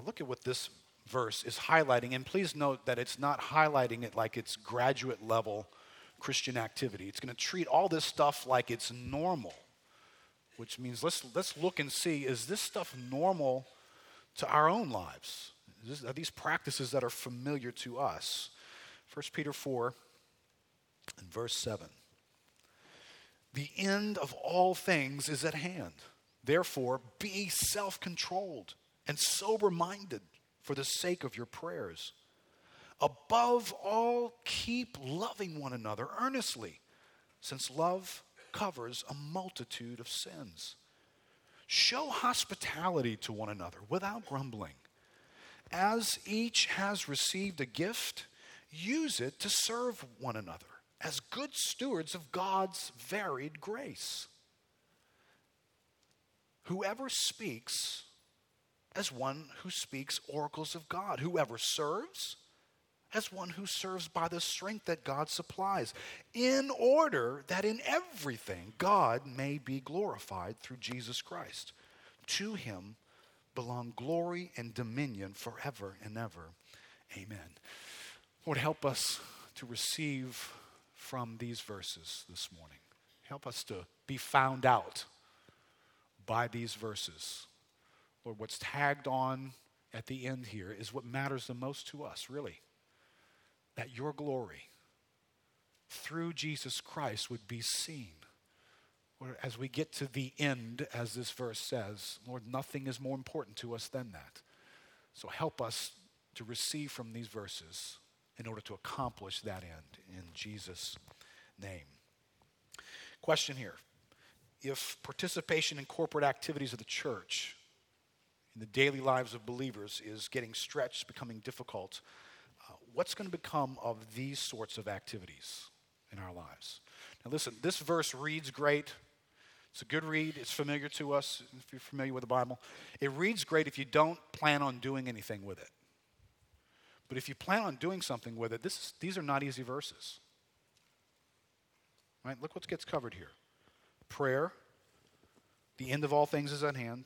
Now, look at what this verse is highlighting, and please note that it's not highlighting it like it's graduate level Christian activity. It's going to treat all this stuff like it's normal, which means let's, let's look and see is this stuff normal to our own lives? This, are these practices that are familiar to us? 1 Peter 4 and verse 7. The end of all things is at hand. Therefore, be self controlled and sober minded for the sake of your prayers. Above all, keep loving one another earnestly, since love covers a multitude of sins. Show hospitality to one another without grumbling. As each has received a gift, use it to serve one another as good stewards of God's varied grace. Whoever speaks as one who speaks oracles of God, whoever serves as one who serves by the strength that God supplies, in order that in everything God may be glorified through Jesus Christ. To him belong glory and dominion forever and ever. Amen. Lord, help us to receive from these verses this morning. Help us to be found out by these verses. Lord, what's tagged on at the end here is what matters the most to us, really. That your glory through Jesus Christ would be seen. As we get to the end, as this verse says, Lord, nothing is more important to us than that. So help us to receive from these verses in order to accomplish that end in Jesus' name. Question here If participation in corporate activities of the church in the daily lives of believers is getting stretched, becoming difficult, uh, what's going to become of these sorts of activities in our lives? Now, listen, this verse reads great. It's a good read. It's familiar to us if you're familiar with the Bible. It reads great if you don't plan on doing anything with it. But if you plan on doing something with it, these are not easy verses. Right? Look what gets covered here prayer, the end of all things is at hand.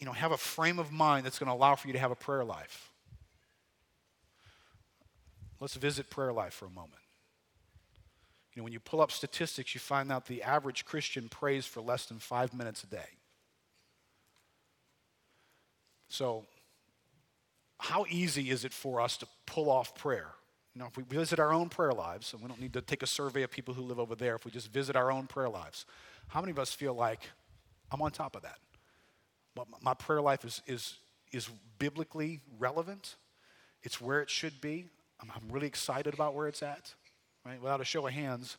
You know, have a frame of mind that's going to allow for you to have a prayer life. Let's visit prayer life for a moment. You know, when you pull up statistics, you find out the average Christian prays for less than five minutes a day. So, how easy is it for us to pull off prayer? You know, if we visit our own prayer lives, and we don't need to take a survey of people who live over there, if we just visit our own prayer lives, how many of us feel like I'm on top of that? My prayer life is, is, is biblically relevant. It's where it should be. I'm, I'm really excited about where it's at. Right? Without a show of hands,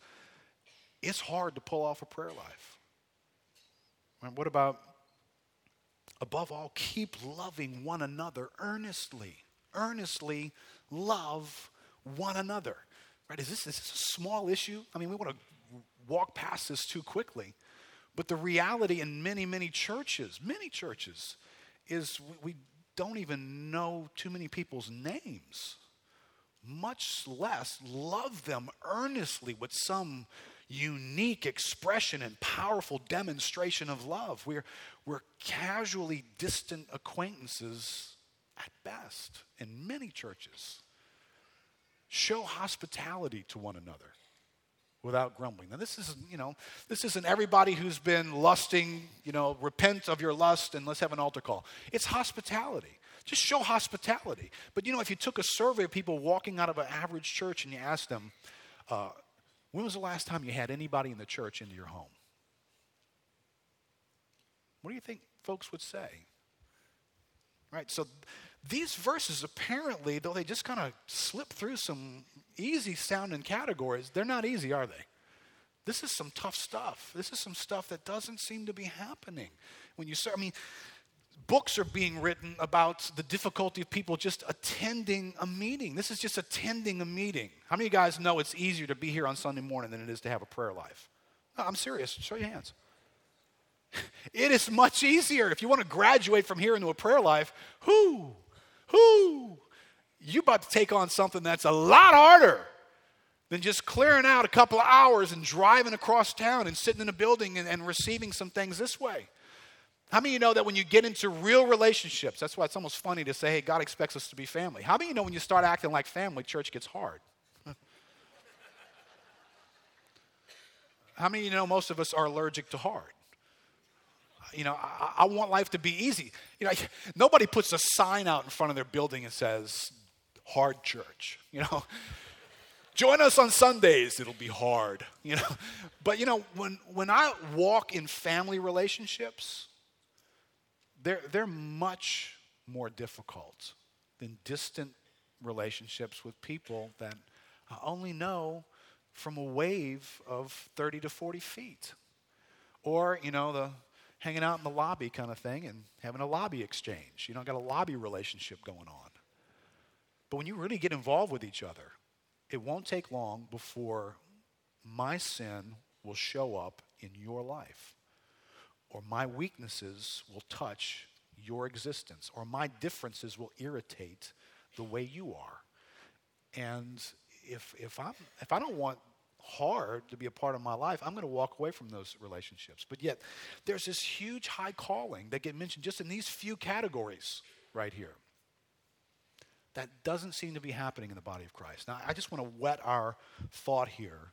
it's hard to pull off a prayer life. What about Above all, keep loving one another earnestly. Earnestly love one another. Right? Is this, is this a small issue? I mean, we want to walk past this too quickly. But the reality in many, many churches, many churches, is we don't even know too many people's names, much less love them earnestly with some unique expression and powerful demonstration of love. We're, we're casually distant acquaintances at best in many churches. Show hospitality to one another without grumbling. Now, this isn't, you know, this isn't everybody who's been lusting, you know, repent of your lust and let's have an altar call. It's hospitality. Just show hospitality. But, you know, if you took a survey of people walking out of an average church and you asked them, uh, when was the last time you had anybody in the church into your home? What do you think folks would say? Right? So these verses apparently, though they just kind of slip through some easy sounding categories, they're not easy, are they? This is some tough stuff. This is some stuff that doesn't seem to be happening. When you start, I mean, books are being written about the difficulty of people just attending a meeting. This is just attending a meeting. How many of you guys know it's easier to be here on Sunday morning than it is to have a prayer life? No, I'm serious. Show your hands. It is much easier if you want to graduate from here into a prayer life. Who, who, you about to take on something that's a lot harder than just clearing out a couple of hours and driving across town and sitting in a building and, and receiving some things this way. How many of you know that when you get into real relationships, that's why it's almost funny to say, hey, God expects us to be family. How many of you know when you start acting like family, church gets hard? How many of you know most of us are allergic to hard? You know, I, I, want life to be easy. You know, nobody puts a sign out in front of their building and says, hard church. You know, join us on Sundays, it'll be hard. You know, but you know, when, when I walk in family relationships, they're, they're much more difficult than distant relationships with people that I only know from a wave of 30 to 40 feet. Or, you know, the hanging out in the lobby kind of thing and having a lobby exchange. You know, got a lobby relationship going on. But when you really get involved with each other, it won't take long before my sin will show up in your life, or my weaknesses will touch your existence, or my differences will irritate the way you are. And if, if, I'm, if I don't want hard to be a part of my life, I'm going to walk away from those relationships. But yet, there's this huge high calling that get mentioned just in these few categories right here. That doesn't seem to be happening in the body of Christ. Now, I just want to whet our thought here.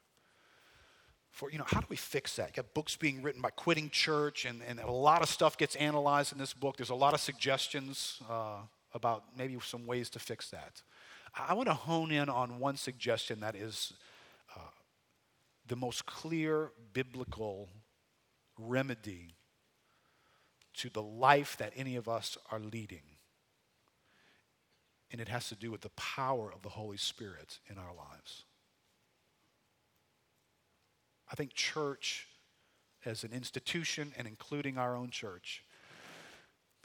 For, you know, how do we fix that? You got books being written by quitting church, and, and a lot of stuff gets analyzed in this book. There's a lot of suggestions uh, about maybe some ways to fix that. I want to hone in on one suggestion that is the most clear biblical remedy to the life that any of us are leading. And it has to do with the power of the Holy Spirit in our lives. I think church, as an institution and including our own church,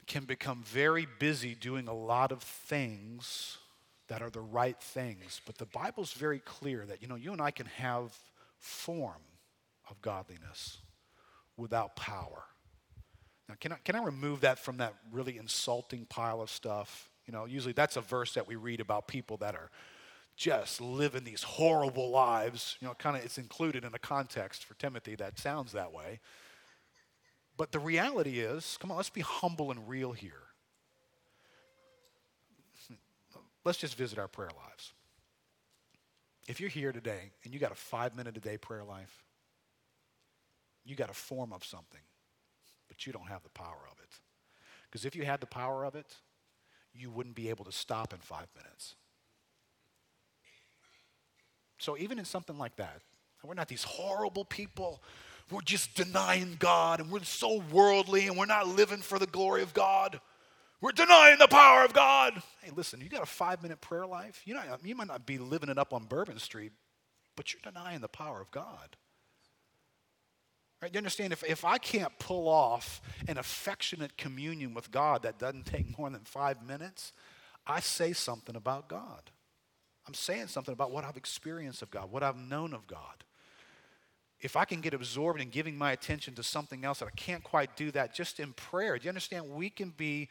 can become very busy doing a lot of things that are the right things. But the Bible's very clear that, you know, you and I can have form of godliness without power. Now, can I, can I remove that from that really insulting pile of stuff? You know, usually that's a verse that we read about people that are just living these horrible lives. You know, kind of it's included in a context for Timothy that sounds that way. But the reality is, come on, let's be humble and real here. Let's just visit our prayer lives. If you're here today and you got a five minute a day prayer life, you got a form of something, but you don't have the power of it. Because if you had the power of it, you wouldn't be able to stop in five minutes. So, even in something like that, we're not these horrible people. We're just denying God and we're so worldly and we're not living for the glory of God. We're denying the power of God. Hey, listen, you got a five minute prayer life. You, know, you might not be living it up on Bourbon Street, but you're denying the power of God. Right? You understand? If, if I can't pull off an affectionate communion with God that doesn't take more than five minutes, I say something about God. I'm saying something about what I've experienced of God, what I've known of God. If I can get absorbed in giving my attention to something else that I can't quite do that just in prayer, do you understand? We can be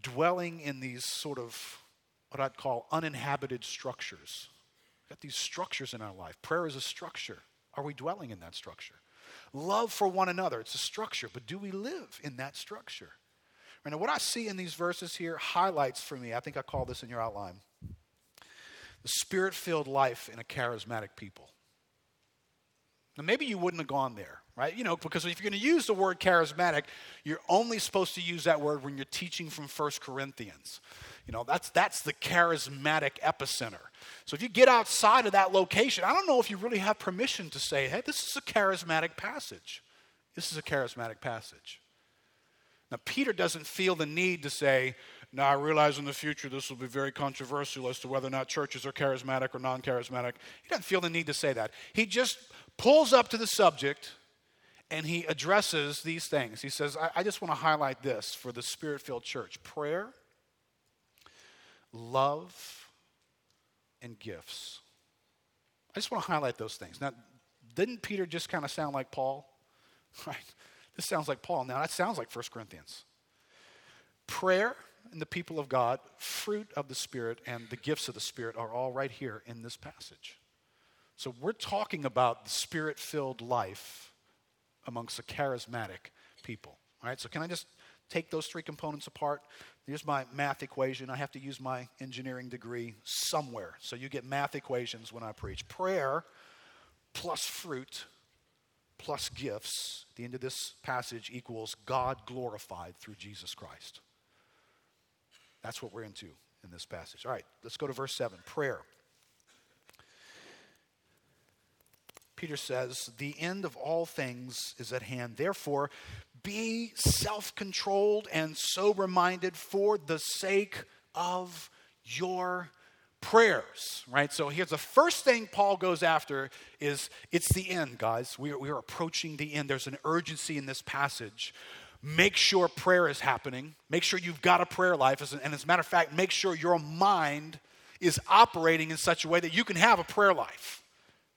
dwelling in these sort of what I'd call uninhabited structures. We've got these structures in our life. Prayer is a structure. Are we dwelling in that structure? Love for one another, it's a structure, but do we live in that structure? Right, now, what I see in these verses here highlights for me, I think I call this in your outline, the spirit filled life in a charismatic people. Now, maybe you wouldn't have gone there, right? You know, because if you're going to use the word charismatic, you're only supposed to use that word when you're teaching from First Corinthians. You know, that's, that's the charismatic epicenter. So if you get outside of that location, I don't know if you really have permission to say, hey, this is a charismatic passage. This is a charismatic passage. Now, Peter doesn't feel the need to say, now, I realize in the future this will be very controversial as to whether or not churches are charismatic or non charismatic. He doesn't feel the need to say that. He just pulls up to the subject and he addresses these things. He says, I, I just want to highlight this for the spirit filled church prayer, love, and gifts. I just want to highlight those things. Now, didn't Peter just kind of sound like Paul? Right? This sounds like Paul. Now, that sounds like 1 Corinthians. Prayer and the people of God, fruit of the Spirit, and the gifts of the Spirit are all right here in this passage. So we're talking about the spirit filled life amongst a charismatic people. All right, so can I just take those three components apart. Here's my math equation. I have to use my engineering degree somewhere. So you get math equations when I preach. Prayer plus fruit plus gifts, the end of this passage equals God glorified through Jesus Christ. That's what we're into in this passage. All right, let's go to verse 7 prayer. Peter says, The end of all things is at hand. Therefore, be self controlled and sober minded for the sake of your prayers, right? So here's the first thing Paul goes after is it's the end, guys. We are, we are approaching the end. There's an urgency in this passage. Make sure prayer is happening. Make sure you've got a prayer life. And as a matter of fact, make sure your mind is operating in such a way that you can have a prayer life.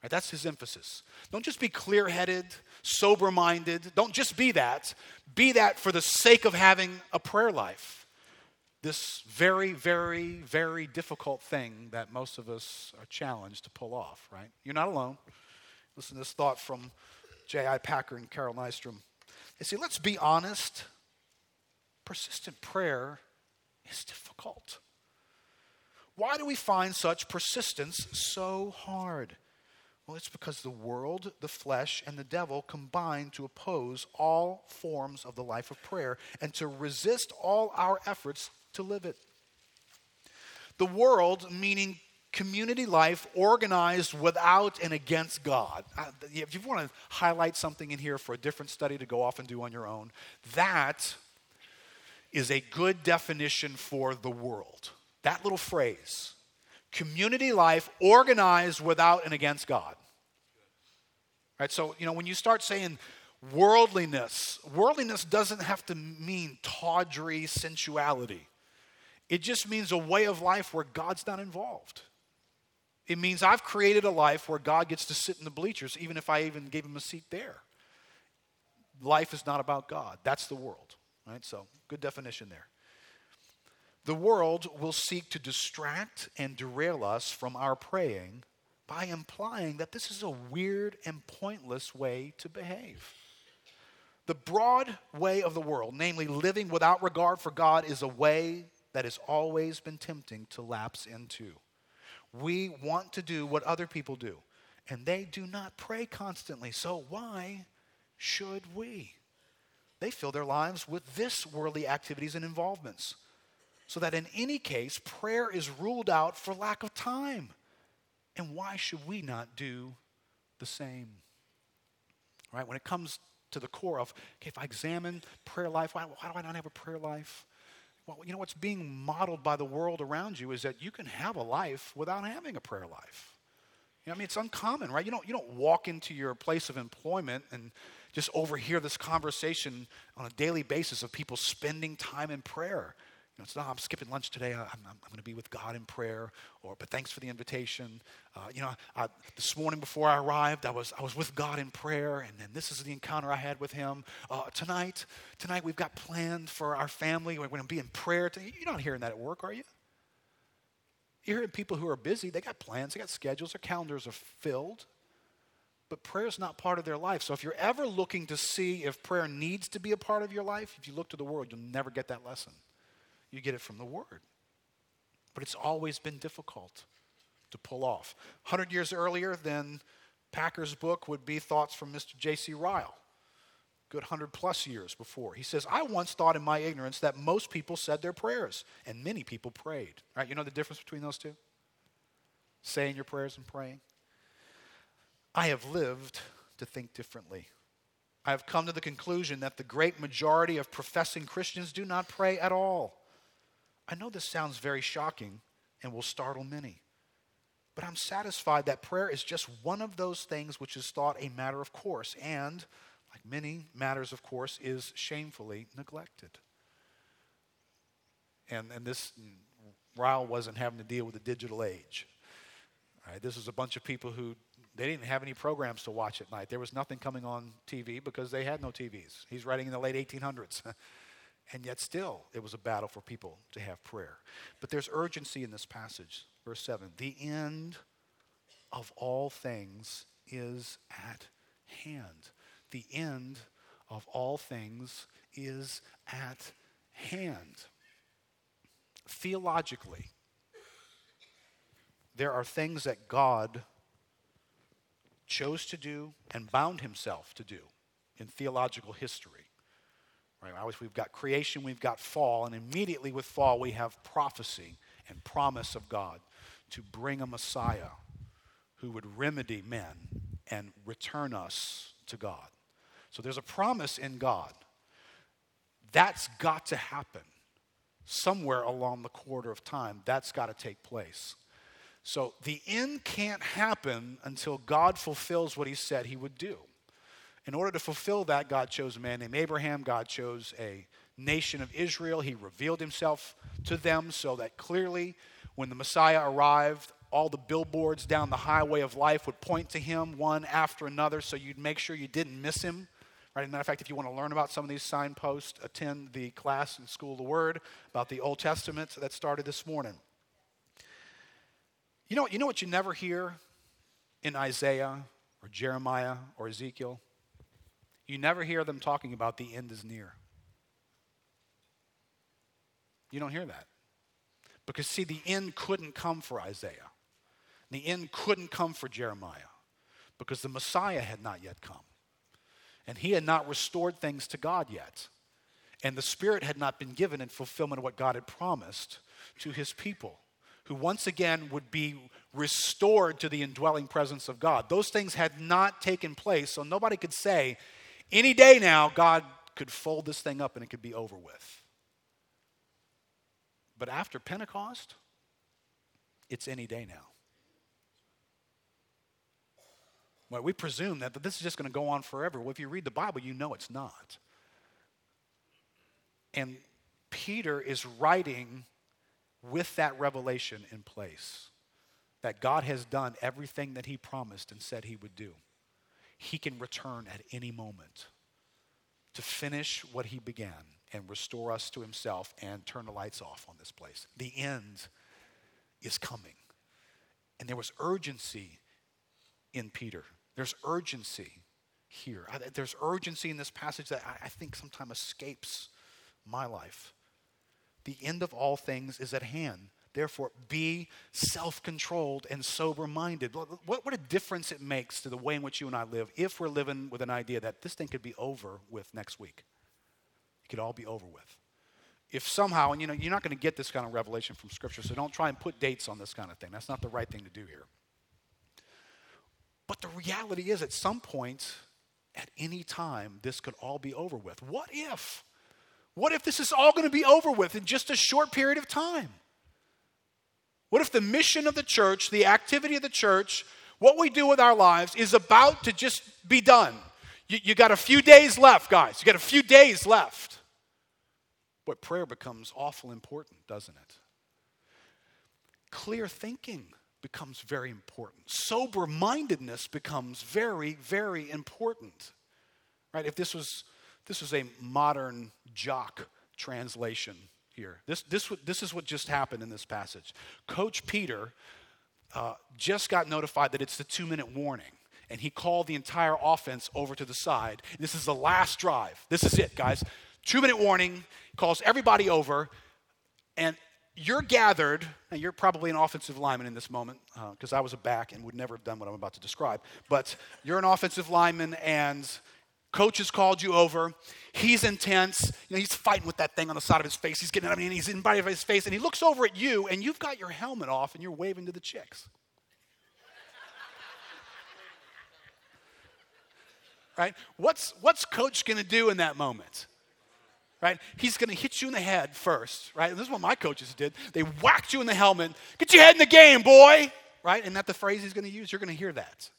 Right? That's his emphasis. Don't just be clear headed, sober minded. Don't just be that. Be that for the sake of having a prayer life this very, very, very difficult thing that most of us are challenged to pull off, right? You're not alone. Listen to this thought from J.I. Packer and Carol Nystrom. They say, let's be honest. Persistent prayer is difficult. Why do we find such persistence so hard? Well, it's because the world, the flesh, and the devil combine to oppose all forms of the life of prayer and to resist all our efforts to live it. The world, meaning community life organized without and against God. Uh, if you want to highlight something in here for a different study to go off and do on your own, that is a good definition for the world. That little phrase community life organized without and against God. Right? So, you know, when you start saying worldliness, worldliness doesn't have to mean tawdry sensuality. It just means a way of life where God's not involved. It means I've created a life where God gets to sit in the bleachers, even if I even gave him a seat there. Life is not about God. That's the world, right? So, good definition there. The world will seek to distract and derail us from our praying by implying that this is a weird and pointless way to behave. The broad way of the world, namely living without regard for God, is a way that has always been tempting to lapse into. We want to do what other people do, and they do not pray constantly. So why should we? They fill their lives with this worldly activities and involvements, so that in any case, prayer is ruled out for lack of time. And why should we not do the same? Right? When it comes to the core of, okay, if I examine prayer life, why, why do I not have a prayer life? well, you know, what's being modeled by the world around you is that you can have a life without having a prayer life. You know, I mean, it's uncommon, right? You don't, you don't walk into your place of employment and just overhear this conversation on a daily basis of people spending time in prayer know, it's not, I'm skipping lunch today. I'm, I'm, I'm going to be with God in prayer. Or, but thanks for the invitation. Uh, you know, I, this morning before I arrived, I was, I was with God in prayer, and then this is the encounter I had with Him. Uh, tonight, tonight we've got planned for our family. We're going to be in prayer. You're not hearing that at work, are you? You're hearing people who are busy. They got plans. They got schedules. Their calendars are filled. But prayer is not part of their life. So if you're ever looking to see if prayer needs to be a part of your life, if you look to the world, you'll never get that lesson. You get it from the Word. But it's always been difficult to pull off. 100 years earlier than Packer's book would be Thoughts from Mr. J.C. Ryle, good 100 plus years before. He says, I once thought in my ignorance that most people said their prayers, and many people prayed. Right? You know the difference between those two? Saying your prayers and praying. I have lived to think differently. I have come to the conclusion that the great majority of professing Christians do not pray at all. I know this sounds very shocking and will startle many, but I'm satisfied that prayer is just one of those things which is thought a matter of course and, like many matters of course, is shamefully neglected. And, and this, Ryle wasn't having to deal with the digital age. Right, this was a bunch of people who they didn't have any programs to watch at night. There was nothing coming on TV because they had no TVs. He's writing in the late 1800s. And yet, still, it was a battle for people to have prayer. But there's urgency in this passage. Verse 7 The end of all things is at hand. The end of all things is at hand. Theologically, there are things that God chose to do and bound himself to do in theological history. Right? Always we've got creation, we've got fall, and immediately with fall we have prophecy and promise of God to bring a Messiah who would remedy men and return us to God. So there's a promise in God. That's got to happen somewhere along the quarter of time. That's got to take place. So the end can't happen until God fulfills what he said he would do. In order to fulfill that, God chose a man named Abraham. God chose a nation of Israel. He revealed himself to them so that clearly, when the Messiah arrived, all the billboards down the highway of life would point to him one after another so you'd make sure you didn't miss him. Right? As a matter of fact, if you want to learn about some of these signposts, attend the class in School of the Word about the Old Testament that started this morning. You know, you know what you never hear in Isaiah or Jeremiah or Ezekiel? You never hear them talking about the end is near. You don't hear that. Because, see, the end couldn't come for Isaiah. The end couldn't come for Jeremiah because the Messiah had not yet come. And he had not restored things to God yet. And the Spirit had not been given in fulfillment of what God had promised to his people who once again would be restored to the indwelling presence of God. Those things had not taken place, so nobody could say, any day now, God could fold this thing up and it could be over with. But after Pentecost, it's any day now. Well, we presume that this is just going to go on forever. Well, if you read the Bible, you know it's not. And Peter is writing with that revelation in place that God has done everything that he promised and said he would do. He can return at any moment to finish what he began and restore us to himself and turn the lights off on this place. The end is coming. And there was urgency in Peter. There's urgency here. There's urgency in this passage that I think sometimes escapes my life. The end of all things is at hand. Therefore, be self controlled and sober minded. What, what a difference it makes to the way in which you and I live if we're living with an idea that this thing could be over with next week. It could all be over with. If somehow, and you know, you're not going to get this kind of revelation from Scripture, so don't try and put dates on this kind of thing. That's not the right thing to do here. But the reality is, at some point, at any time, this could all be over with. What if? What if this is all going to be over with in just a short period of time? What if the mission of the church, the activity of the church, what we do with our lives is about to just be done? You, you got a few days left, guys. You got a few days left. But prayer becomes awful important, doesn't it? Clear thinking becomes very important. Sober mindedness becomes very, very important. Right? If this was this was a modern jock translation here. This, this, this is what just happened in this passage. Coach Peter uh, just got notified that it's the two minute warning, and he called the entire offense over to the side. This is the last drive. This is it, guys. Two minute warning, calls everybody over, and you're gathered, and you're probably an offensive lineman in this moment, because uh, I was a back and would never have done what I'm about to describe. But you're an offensive lineman, and Coach has called you over. He's intense. You know, he's fighting with that thing on the side of his face. He's getting, I mean, he's in of his face, and he looks over at you, and you've got your helmet off, and you're waving to the chicks. right? What's, what's coach going to do in that moment? Right? He's going to hit you in the head first, right? And this is what my coaches did. They whacked you in the helmet. Get your head in the game, boy. Right? And that the phrase he's going to use? You're going to hear that.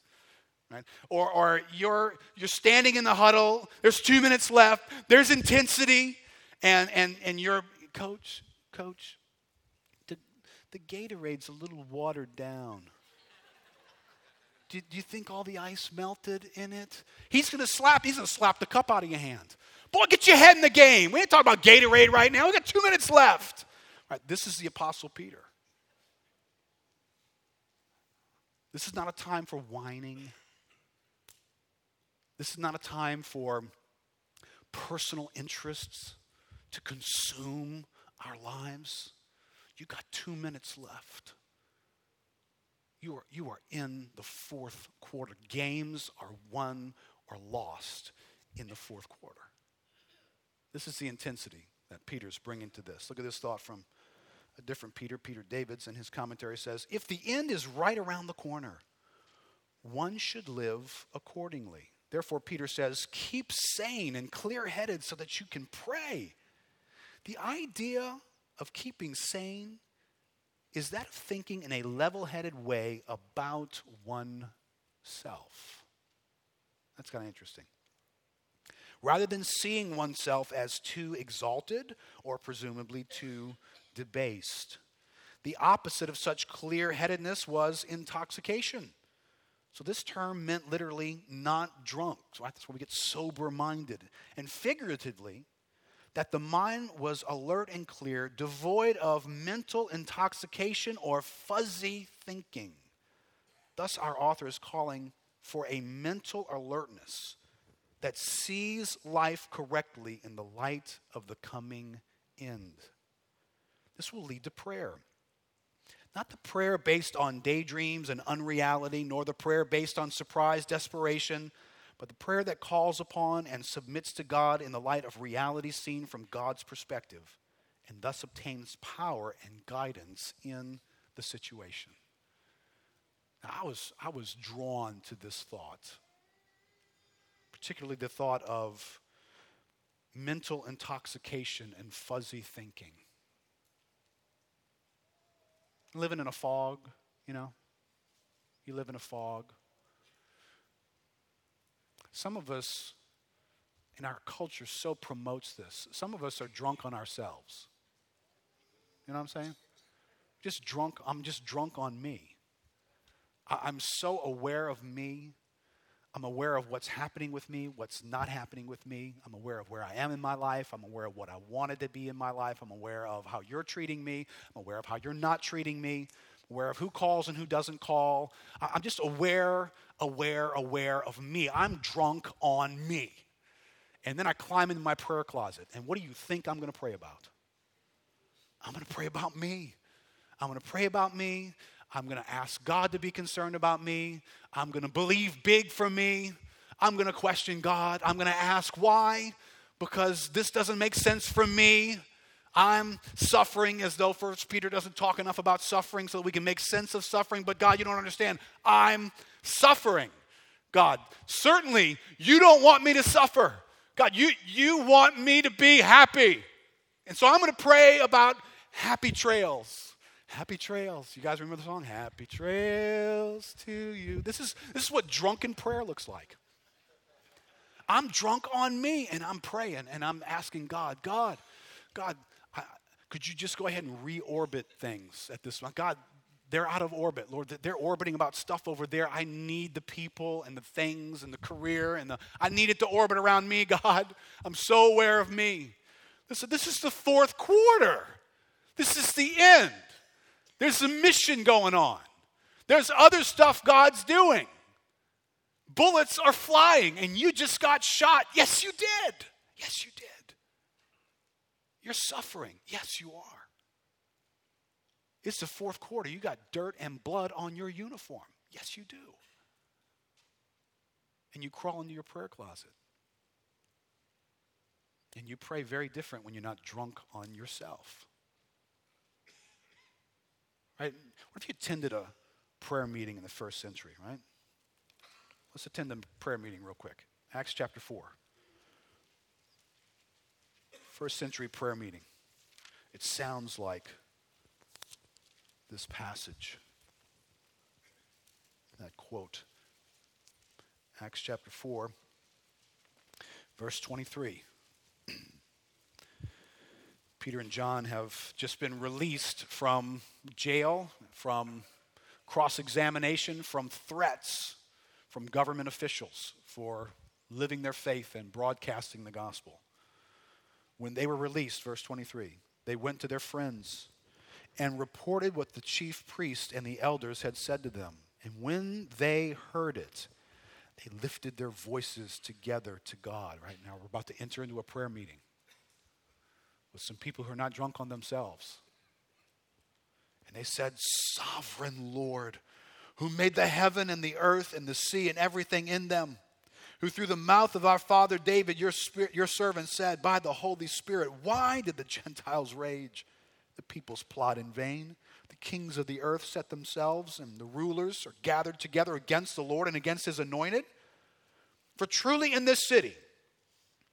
Right? Or, or you're, you're standing in the huddle, there's two minutes left, there's intensity, and, and, and you're, coach, coach, the, the Gatorade's a little watered down. Do, do you think all the ice melted in it? He's going to slap, he's going to slap the cup out of your hand. Boy, get your head in the game. We ain't talking about Gatorade right now. We got two minutes left. Right, this is the Apostle Peter. This is not a time for whining. This is not a time for personal interests to consume our lives, you got two minutes left. You are, you are in the fourth quarter. Games are won or lost in the fourth quarter. This is the intensity that Peter's bringing to this. Look at this thought from a different Peter, Peter Davids, and his commentary says If the end is right around the corner, one should live accordingly. Therefore, Peter says, keep sane and clear headed so that you can pray. The idea of keeping sane is that of thinking in a level headed way about oneself. That's kind of interesting. Rather than seeing oneself as too exalted or presumably too debased. The opposite of such clear headedness was intoxication. So this term meant literally not drunk. So that's where we get sober minded. And figuratively, that the mind was alert and clear, devoid of mental intoxication or fuzzy thinking. Thus, our author is calling for a mental alertness that sees life correctly in the light of the coming end. This will lead to prayer. Not the prayer based on daydreams and unreality, nor the prayer based on surprise, desperation, but the prayer that calls upon and submits to God in the light of reality seen from God's perspective, and thus obtains power and guidance in the situation. Now, I was, I was drawn to this thought, particularly the thought of mental intoxication and fuzzy thinking living in a fog, you know. You live in a fog. Some of us in our culture so promotes this. Some of us are drunk on ourselves. You know what I'm saying? Just drunk, I'm just drunk on me. I'm so aware of me I'm aware of what's happening with me, what's not happening with me. I'm aware of where I am in my life. I'm aware of what I wanted to be in my life. I'm aware of how you're treating me. I'm aware of how you're not treating me. I'm aware of who calls and who doesn't call. I'm just aware, aware, aware of me. I'm drunk on me. And then I climb into my prayer closet. And what do you think I'm going to pray about? I'm going to pray about me. I'm going to pray about me. I'm going to ask God to be concerned about me. I'm going to believe big for me. I'm going to question God. I'm going to ask why, because this doesn't make sense for me. I'm suffering as though First Peter doesn't talk enough about suffering so that we can make sense of suffering. But God, you don't understand. I'm suffering. God, certainly you don't want me to suffer. God, you, you want me to be happy. And so I'm going to pray about happy trails. Happy trails. You guys remember the song? Happy trails to you. This is, this is what drunken prayer looks like. I'm drunk on me and I'm praying and I'm asking God, God, God, I, could you just go ahead and reorbit things at this point? God, they're out of orbit, Lord. They're orbiting about stuff over there. I need the people and the things and the career and the, I need it to orbit around me, God. I'm so aware of me. Listen, this is the fourth quarter. This is the end. There's a mission going on. There's other stuff God's doing. Bullets are flying, and you just got shot. Yes, you did. Yes, you did. You're suffering. Yes, you are. It's the fourth quarter. You got dirt and blood on your uniform. Yes, you do. And you crawl into your prayer closet. And you pray very different when you're not drunk on yourself. Right? What if you attended a prayer meeting in the first century, right? Let's attend a prayer meeting real quick. Acts chapter 4. First century prayer meeting. It sounds like this passage. That quote. Acts chapter 4, verse 23. Peter and John have just been released from jail, from cross examination, from threats from government officials for living their faith and broadcasting the gospel. When they were released, verse 23, they went to their friends and reported what the chief priest and the elders had said to them. And when they heard it, they lifted their voices together to God. Right now, we're about to enter into a prayer meeting with some people who are not drunk on themselves. And they said, Sovereign Lord, who made the heaven and the earth and the sea and everything in them, who through the mouth of our father David, your, spirit, your servant, said, By the Holy Spirit, why did the Gentiles rage? The peoples plot in vain. The kings of the earth set themselves, and the rulers are gathered together against the Lord and against his anointed. For truly in this city,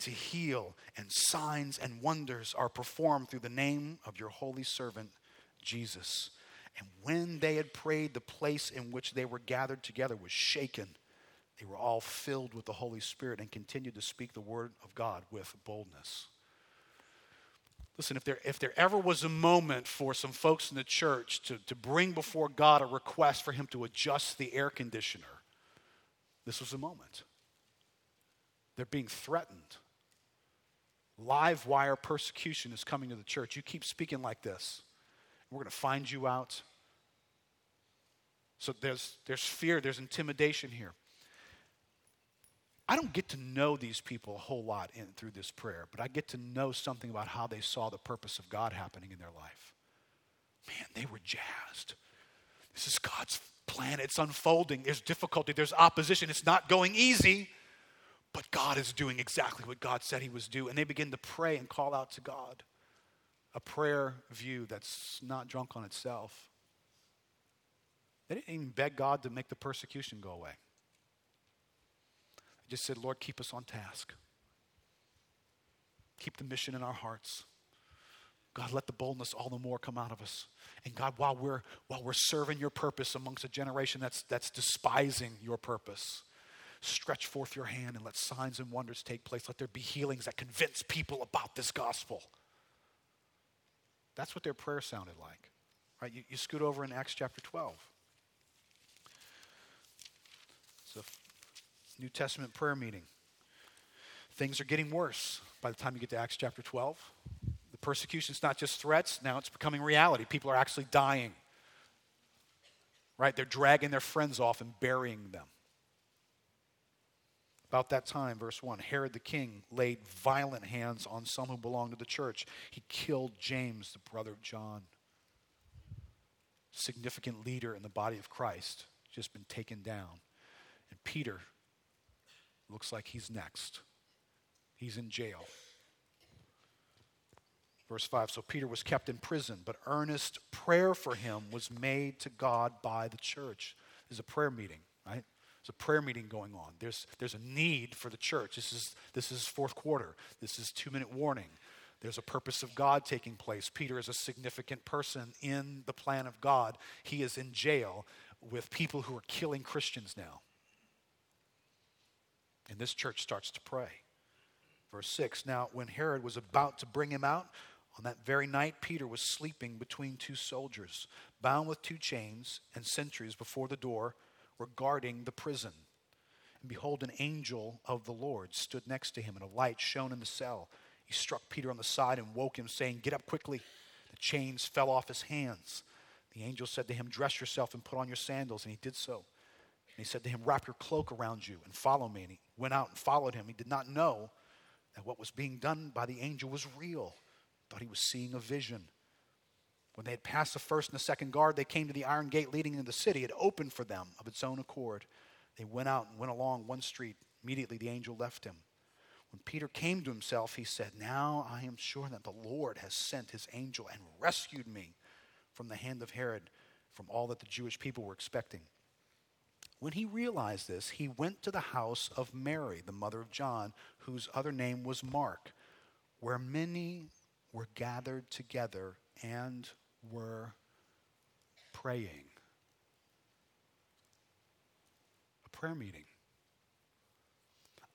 to heal, and signs and wonders are performed through the name of your holy servant, Jesus. And when they had prayed, the place in which they were gathered together was shaken. They were all filled with the Holy Spirit and continued to speak the word of God with boldness. Listen, if there, if there ever was a moment for some folks in the church to, to bring before God a request for Him to adjust the air conditioner, this was a moment. They're being threatened. Live wire persecution is coming to the church. You keep speaking like this, we're going to find you out. So there's, there's fear, there's intimidation here. I don't get to know these people a whole lot in, through this prayer, but I get to know something about how they saw the purpose of God happening in their life. Man, they were jazzed. This is God's plan. It's unfolding. There's difficulty, there's opposition. It's not going easy, but God is doing exactly what God said He was doing. And they begin to pray and call out to God. A prayer view that's not drunk on itself. They didn't even beg God to make the persecution go away They just said, Lord, keep us on task. Keep the mission in our hearts. God, let the boldness all the more come out of us. And God, while we're, while we're serving your purpose amongst a generation that's, that's despising your purpose, stretch forth your hand and let signs and wonders take place. Let there be healings that convince people about this gospel. That's what their prayer sounded like. Right? You, you scoot over in Acts chapter 12. It's a New Testament prayer meeting. Things are getting worse by the time you get to Acts chapter 12. The persecution is not just threats, now it's becoming reality. People are actually dying. Right? They're dragging their friends off and burying them. About that time, verse 1 Herod the king laid violent hands on some who belonged to the church. He killed James, the brother of John, significant leader in the body of Christ, just been taken down. And Peter, Looks like he's next. He's in jail. Verse 5 So Peter was kept in prison, but earnest prayer for him was made to God by the church. There's a prayer meeting, right? There's a prayer meeting going on. There's, there's a need for the church. This is, this is fourth quarter. This is two minute warning. There's a purpose of God taking place. Peter is a significant person in the plan of God. He is in jail with people who are killing Christians now. And this church starts to pray. Verse 6 Now, when Herod was about to bring him out, on that very night, Peter was sleeping between two soldiers, bound with two chains, and sentries before the door were guarding the prison. And behold, an angel of the Lord stood next to him, and a light shone in the cell. He struck Peter on the side and woke him, saying, Get up quickly. The chains fell off his hands. The angel said to him, Dress yourself and put on your sandals. And he did so. And he said to him, Wrap your cloak around you and follow me. And he went out and followed him. He did not know that what was being done by the angel was real, thought he was seeing a vision. When they had passed the first and the second guard, they came to the iron gate leading into the city. It opened for them of its own accord. They went out and went along one street. Immediately the angel left him. When Peter came to himself, he said, Now I am sure that the Lord has sent his angel and rescued me from the hand of Herod, from all that the Jewish people were expecting. When he realized this, he went to the house of Mary, the mother of John, whose other name was Mark, where many were gathered together and were praying. A prayer meeting.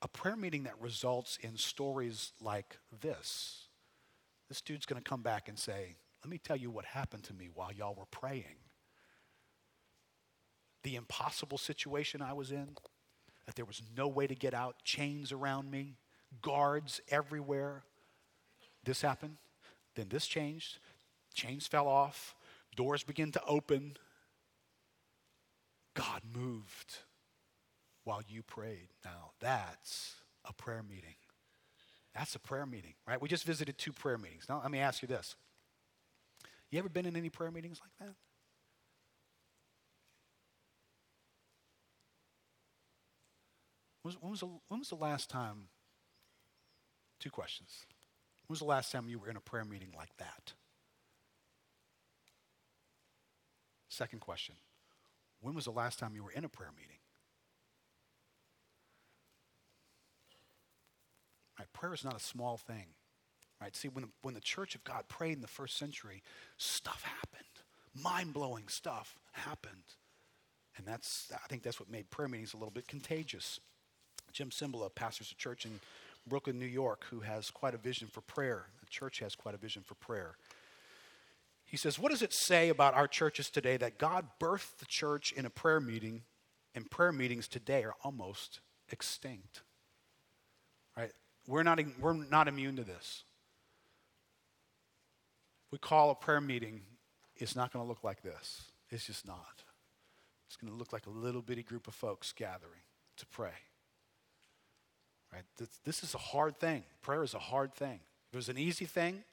a prayer meeting that results in stories like this. This dude's going to come back and say, Let me tell you what happened to me while y'all were praying. The impossible situation I was in, that there was no way to get out, chains around me, guards everywhere. This happened, then this changed, chains fell off, doors began to open. God moved while you prayed. Now, that's a prayer meeting. That's a prayer meeting, right? We just visited two prayer meetings. Now, let me ask you this. You ever been in any prayer meetings like that? When was, the, when was the last time? Two questions. When was the last time you were in a prayer meeting like that? Second question. When was the last time you were in a prayer meeting? Right, prayer is not a small thing. Right? See, when the, when the church of God prayed in the first century, stuff happened. Mind blowing stuff happened. And that's, I think that's what made prayer meetings a little bit contagious. Jim Cymbala pastors a church in Brooklyn, New York, who has quite a vision for prayer. The church has quite a vision for prayer. He says, What does it say about our churches today that God birthed the church in a prayer meeting, and prayer meetings today are almost extinct? Right? We're not, we're not immune to this. We call a prayer meeting, it's not going to look like this. It's just not. It's going to look like a little bitty group of folks gathering to pray. Right? This, this is a hard thing. Prayer is a hard thing. If it was an easy thing,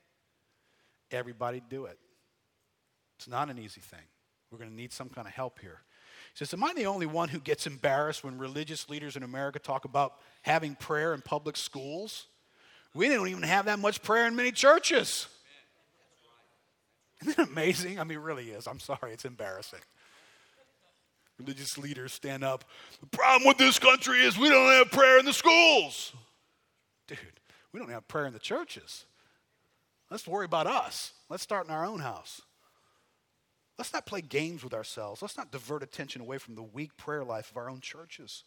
everybody'd do it. It's not an easy thing. We're going to need some kind of help here. He says, Am I the only one who gets embarrassed when religious leaders in America talk about having prayer in public schools? We don't even have that much prayer in many churches. Isn't it amazing? I mean, it really is. I'm sorry, it's embarrassing. Religious leaders stand up. The problem with this country is we don't have prayer in the schools. Dude, we don't have prayer in the churches. Let's worry about us. Let's start in our own house. Let's not play games with ourselves. Let's not divert attention away from the weak prayer life of our own churches.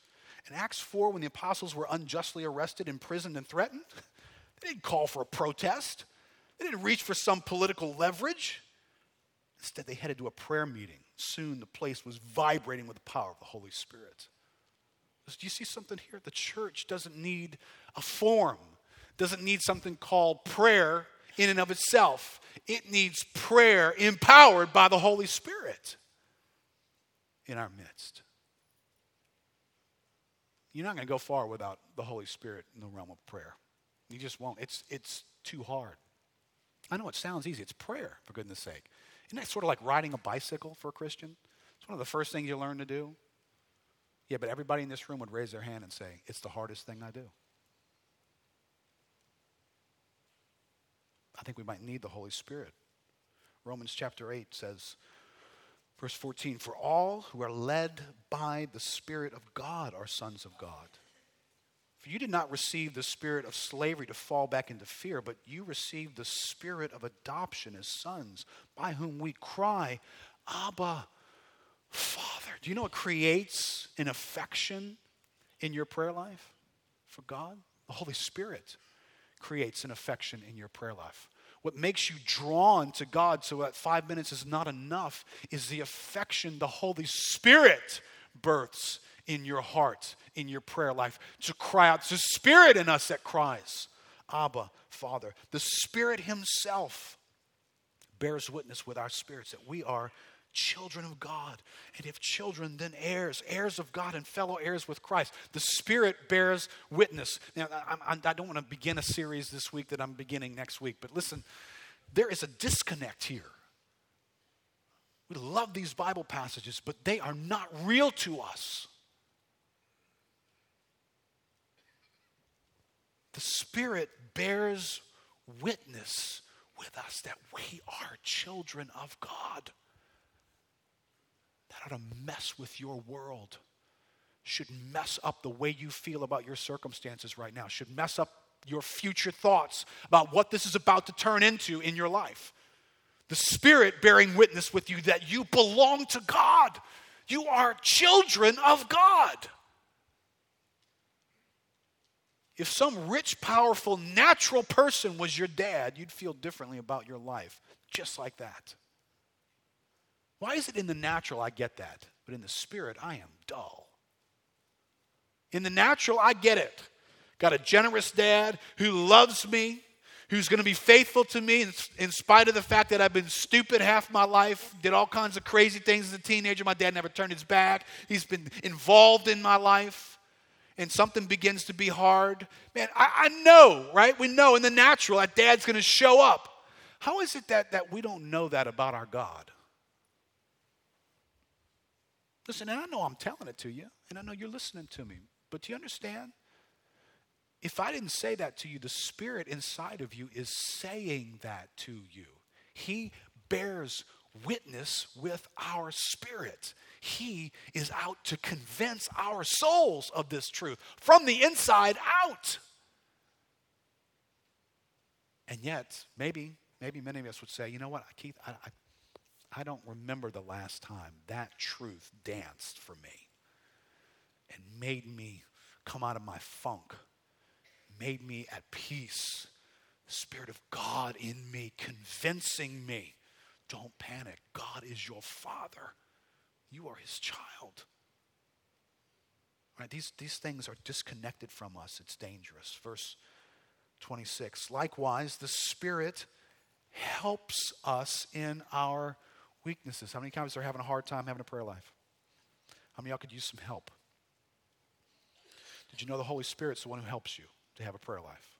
In Acts 4, when the apostles were unjustly arrested, imprisoned, and threatened, they didn't call for a protest. They didn't reach for some political leverage. Instead, they headed to a prayer meeting. Soon, the place was vibrating with the power of the Holy Spirit. Do you see something here? The church doesn't need a form, doesn't need something called prayer in and of itself. It needs prayer empowered by the Holy Spirit in our midst. You're not going to go far without the Holy Spirit in the realm of prayer. You just won't. It's, it's too hard. I know it sounds easy. It's prayer, for goodness sake. Isn't that sort of like riding a bicycle for a Christian? It's one of the first things you learn to do. Yeah, but everybody in this room would raise their hand and say, It's the hardest thing I do. I think we might need the Holy Spirit. Romans chapter 8 says, verse 14, For all who are led by the Spirit of God are sons of God. For you did not receive the spirit of slavery to fall back into fear, but you received the spirit of adoption as sons, by whom we cry, Abba, Father. Do you know what creates an affection in your prayer life for God? The Holy Spirit creates an affection in your prayer life. What makes you drawn to God so that five minutes is not enough is the affection the Holy Spirit births in your heart, in your prayer life, to cry out. It's the Spirit in us that cries, Abba, Father. The Spirit Himself bears witness with our spirits that we are children of God. And if children, then heirs, heirs of God and fellow heirs with Christ. The Spirit bears witness. Now, I, I don't want to begin a series this week that I'm beginning next week, but listen, there is a disconnect here. We love these Bible passages, but they are not real to us. The Spirit bears witness with us that we are children of God that ought to mess with your world, should mess up the way you feel about your circumstances right now, should mess up your future thoughts about what this is about to turn into in your life. The Spirit bearing witness with you that you belong to God. You are children of God. If some rich, powerful, natural person was your dad, you'd feel differently about your life, just like that. Why is it in the natural I get that, but in the spirit I am dull? In the natural, I get it. Got a generous dad who loves me, who's going to be faithful to me in, in, spite of the fact that I've been stupid half my life, did all kinds of crazy things as a teenager. My dad never turned his back. He's been involved in my life. And something begins to be hard. Man, I, I know, right? We know in the natural that dad's going to show up. How is it that, that we don't know that about our God? Listen, and I know I'm telling it to you, and I know you're listening to me, but do you understand? If I didn't say that to you, the Spirit inside of you is saying that to you. He bears witness with our spirit. He is out to convince our souls of this truth from the inside out. And yet, maybe, maybe many of us would say, you know what, Keith, I, I, I don't remember the last time that truth danced for me and made me come out of my funk made me at peace. The Spirit of God in me, convincing me don't panic. God is your Father, you are His child. Right? These, these things are disconnected from us. It's dangerous. Verse 26 Likewise, the Spirit helps us in our weaknesses. How many times are having a hard time having a prayer life? How many y'all could use some help? Did you know the Holy Spirit's the one who helps you? to have a prayer life.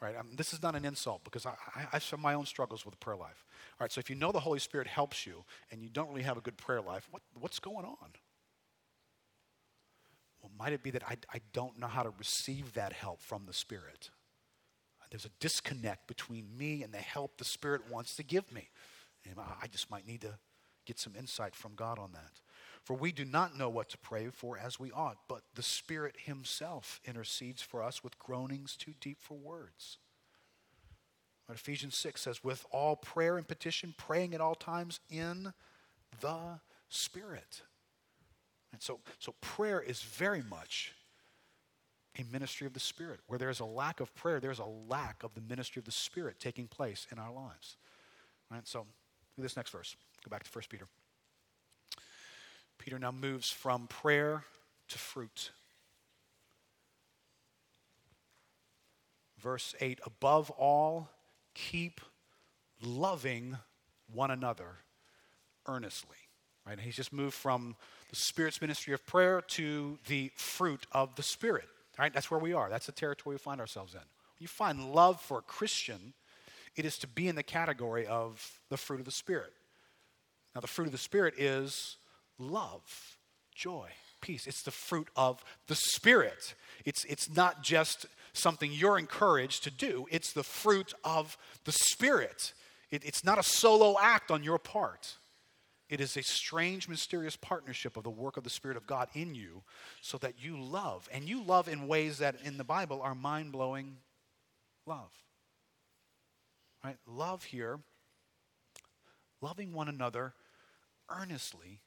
Right? Um, this is not an insult because I, I, I have my own struggles with prayer life. All right, so if you know the Holy Spirit helps you and you don't really have a good prayer life, what, what's going on? Well, might it be that I, I don't know how to receive that help from the Spirit? There's a disconnect between me and the help the Spirit wants to give me. And I just might need to get some insight from God on that. For we do not know what to pray for as we ought, but the Spirit Himself intercedes for us with groanings too deep for words. But Ephesians 6 says, with all prayer and petition, praying at all times in the Spirit. And so, so prayer is very much a ministry of the Spirit. Where there's a lack of prayer, there's a lack of the ministry of the Spirit taking place in our lives. Right. So, this next verse. Go back to 1 Peter. Peter now moves from prayer to fruit. Verse 8 Above all, keep loving one another earnestly. Right? He's just moved from the Spirit's ministry of prayer to the fruit of the Spirit. Right? That's where we are. That's the territory we find ourselves in. When you find love for a Christian, it is to be in the category of the fruit of the Spirit. Now, the fruit of the Spirit is love, joy, peace. It's the fruit of the Spirit. It's, it's not just something you're encouraged to do, it's the fruit of the Spirit. It, it's not a solo act on your part. It is a strange, mysterious partnership of the work of the Spirit of God in you so that you love. And you love in ways that in the Bible are mind blowing love. Right? Love here, loving one another earnestly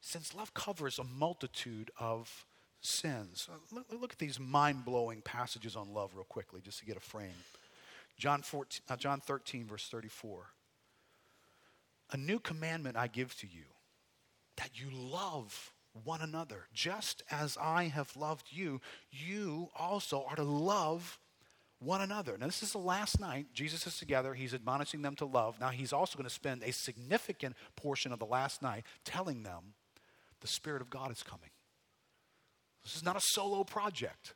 since love covers a multitude of sins. Look, look at these mind blowing passages on love, real quickly, just to get a frame. John, 14, uh, John 13, verse 34. A new commandment I give to you that you love one another. Just as I have loved you, you also are to love one another. Now, this is the last night. Jesus is together. He's admonishing them to love. Now, he's also going to spend a significant portion of the last night telling them the Spirit of God is coming. This is not a solo project,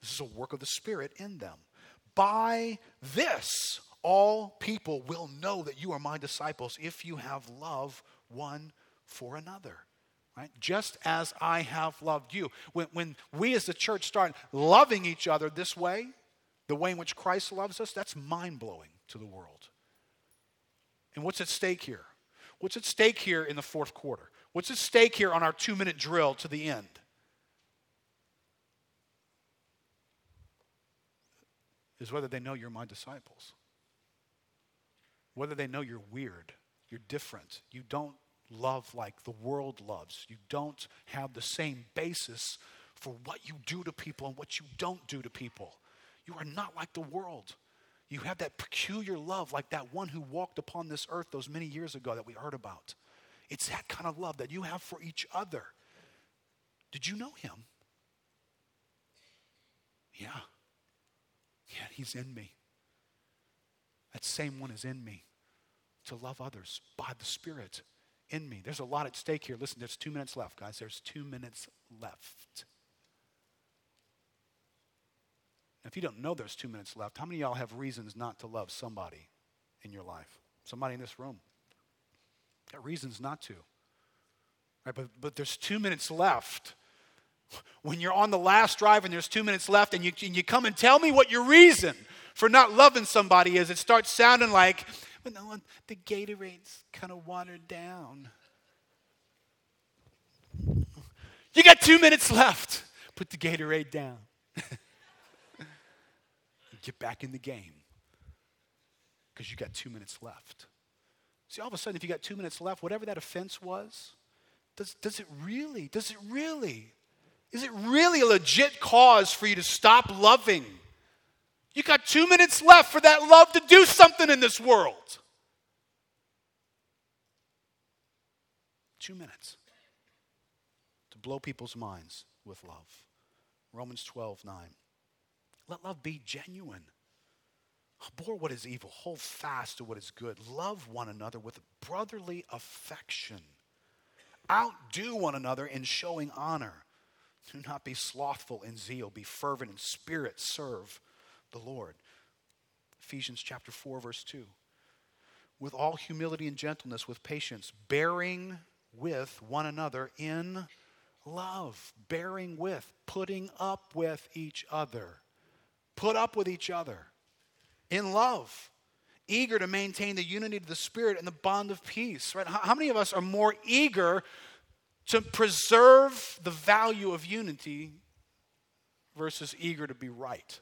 this is a work of the Spirit in them. By this, all people will know that you are my disciples if you have love one for another. Right? Just as I have loved you. When, when we as the church start loving each other this way, the way in which Christ loves us, that's mind blowing to the world. And what's at stake here? What's at stake here in the fourth quarter? What's at stake here on our two minute drill to the end? Is whether they know you're my disciples. Whether they know you're weird, you're different, you don't love like the world loves, you don't have the same basis for what you do to people and what you don't do to people. You are not like the world. You have that peculiar love, like that one who walked upon this earth those many years ago that we heard about. It's that kind of love that you have for each other. Did you know him? Yeah. Yeah, he's in me. That same one is in me to love others by the Spirit in me. There's a lot at stake here. Listen, there's two minutes left, guys. There's two minutes left. If you don't know there's two minutes left, how many of y'all have reasons not to love somebody in your life? Somebody in this room. Got reasons not to. Right, but, but there's two minutes left. When you're on the last drive and there's two minutes left and you, and you come and tell me what your reason for not loving somebody is, it starts sounding like, but no, the Gatorade's kind of watered down. You got two minutes left. Put the Gatorade down. Get back in the game because you got two minutes left. See, all of a sudden, if you got two minutes left, whatever that offense was, does, does it really, does it really, is it really a legit cause for you to stop loving? You got two minutes left for that love to do something in this world. Two minutes to blow people's minds with love. Romans 12, 9. Let love be genuine. Abhor what is evil, hold fast to what is good. Love one another with brotherly affection. Outdo one another in showing honor. Do not be slothful in zeal, be fervent in spirit, serve the Lord. Ephesians chapter 4, verse 2. With all humility and gentleness, with patience, bearing with one another in love, bearing with, putting up with each other. Put up with each other in love, eager to maintain the unity of the Spirit and the bond of peace. Right? How many of us are more eager to preserve the value of unity versus eager to be right?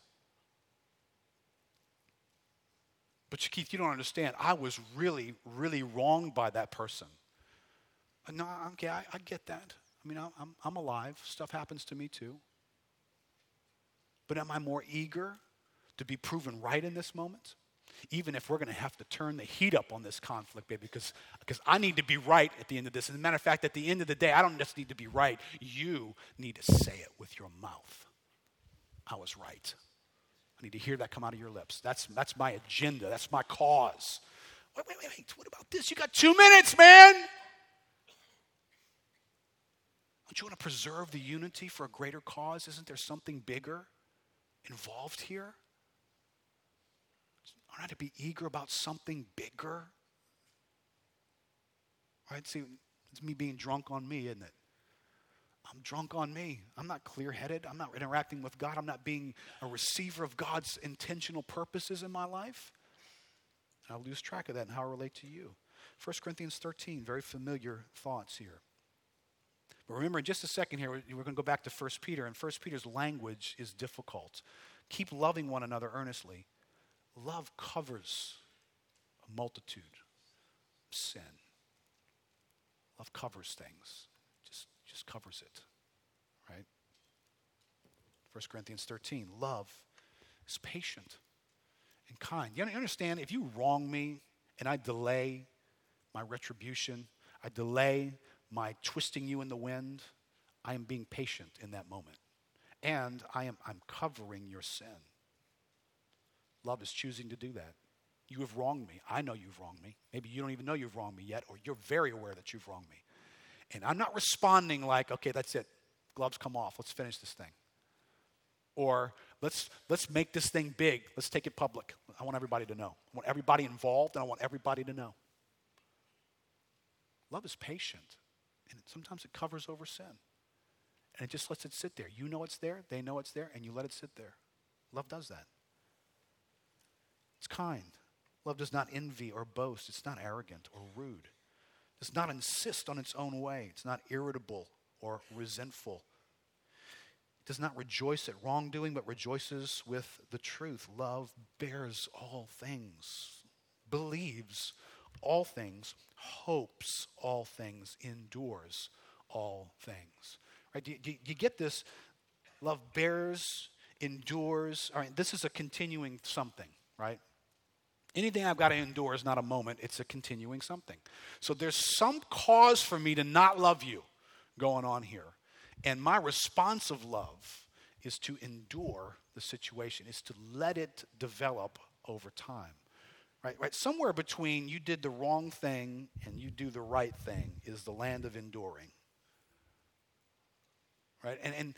But Keith, you don't understand. I was really, really wronged by that person. No, okay, I, I get that. I mean, I'm, I'm alive. Stuff happens to me too. But am I more eager to be proven right in this moment? Even if we're going to have to turn the heat up on this conflict, baby, because, because I need to be right at the end of this. As a matter of fact, at the end of the day, I don't just need to be right. You need to say it with your mouth. I was right. I need to hear that come out of your lips. That's, that's my agenda. That's my cause. Wait, wait, wait, wait. What about this? You got two minutes, man. Don't you want to preserve the unity for a greater cause? Isn't there something bigger involved here? Aren't I to be eager about something bigger. Right? See, it's me being drunk on me, isn't it? I'm drunk on me. I'm not clear headed. I'm not interacting with God. I'm not being a receiver of God's intentional purposes in my life. And I lose track of that and how I relate to you. 1 Corinthians 13, very familiar thoughts here. But remember, in just a second here, we're going to go back to 1 Peter, and 1 Peter's language is difficult. Keep loving one another earnestly Love covers a multitude of sin. Love covers things. Just, covers it. Right? 1 Corinthians 13. Love is patient and kind. You understand? If you wrong me and I delay my retribution, I delay my twisting you in the wind, I am being patient in that moment. And I am I'm covering your sin. Love is choosing to do that. You have wronged me. I know you've wronged me. Maybe you don't even know you've wronged me yet, or you're very aware that you've wronged me. And I'm not responding like, okay, that's it. Gloves come off. Let's finish this thing. Or let's let's make this thing big. Let's take it public. I want everybody to know. I want everybody involved, and I want everybody to know. Love is patient, and sometimes it covers over sin. And it just lets it sit there. You know it's there, they know it's there, and you let it sit there. Love does that. It's kind. Love does not envy or boast. It's not arrogant or rude. Does not insist on its own way. It's not irritable or resentful. It does not rejoice at wrongdoing, but rejoices with the truth. Love bears all things, believes all things, hopes all things, endures all things. Right? Do you, do you get this? Love bears, endures. All right, this is a continuing something, right? Anything I've got to endure is not a moment, it's a continuing something. So there's some cause for me to not love you going on here. And my response of love is to endure the situation, is to let it develop over time. Right, right. Somewhere between you did the wrong thing and you do the right thing is the land of enduring. Right? And, and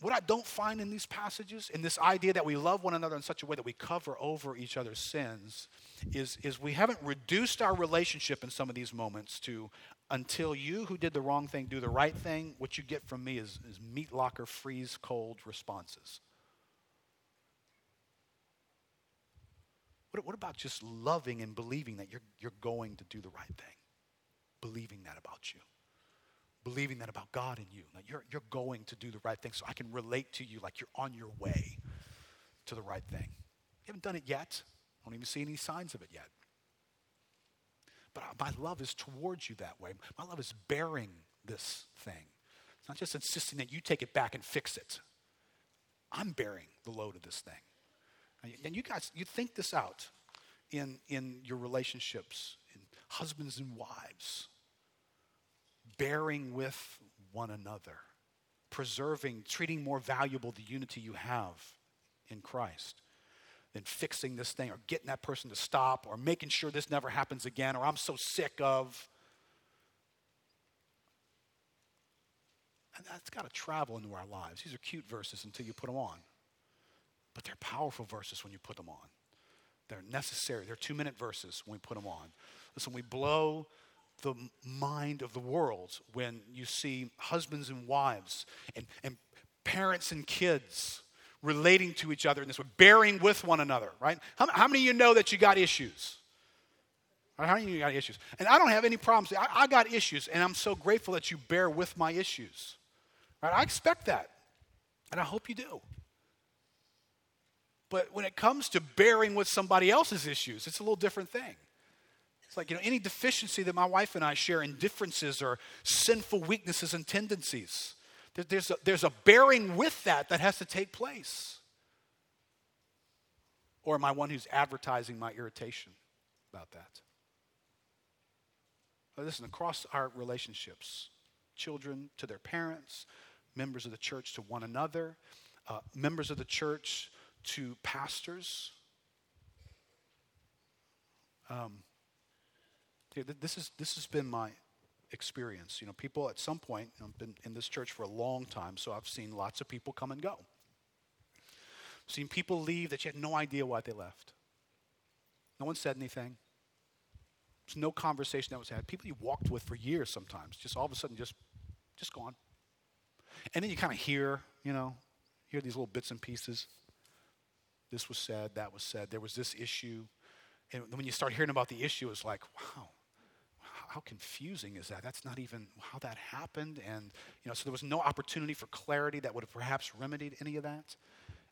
what I don't find in these passages, in this idea that we love one another in such a way that we cover over each other's sins, is, is we haven't reduced our relationship in some of these moments to until you who did the wrong thing do the right thing, what you get from me is, is meat locker freeze cold responses. What, what about just loving and believing that you're, you're going to do the right thing? Believing that about you believing that about God and you, that you're, you're going to do the right thing so I can relate to you like you're on your way to the right thing. You haven't done it yet. I don't even see any signs of it yet. But my love is towards you that way. My love is bearing this thing. It's not just insisting that you take it back and fix it. I'm bearing the load of this thing. And you guys, you think this out in, in your relationships, in husbands and wives bearing with one another, preserving, treating more valuable the unity you have in Christ than fixing this thing or getting that person to stop or making sure this never happens again or I'm so sick of. And that's got to travel into our lives. These are cute verses until you put them on. But they're powerful verses when you put them on. They're necessary. They're two minute verses when we put them on. Listen, we blow the mind of the world when you see husbands and wives and, and parents and kids relating to each other in this way, bearing with one another, right? How, how many of you know that you got issues? How many of you got issues? And I don't have any problems. I, I got issues, and I'm so grateful that you bear with my issues. Right? I expect that, and I hope you do. But when it comes to bearing with somebody else's issues, it's a little different thing. It's like, you know, any deficiency that my wife and I share in differences or sinful weaknesses and tendencies, there's a, there's a bearing with that that has to take place. Or am I one who's advertising my irritation about that? Listen, across our relationships, children to their parents, members of the church to one another, uh, members of the church to pastors. Um, this, is, this has been my experience. You know, people at some point, I've been in this church for a long time, so I've seen lots of people come and go. I've seen people leave that you had no idea why they left. No one said anything. There's no conversation that was had. People you walked with for years sometimes, just all of a sudden just, just gone. And then you kind of hear, you know, hear these little bits and pieces. This was said, that was said, there was this issue. And when you start hearing about the issue, it's like, wow, how confusing is that? That's not even how that happened. And, you know, so there was no opportunity for clarity that would have perhaps remedied any of that.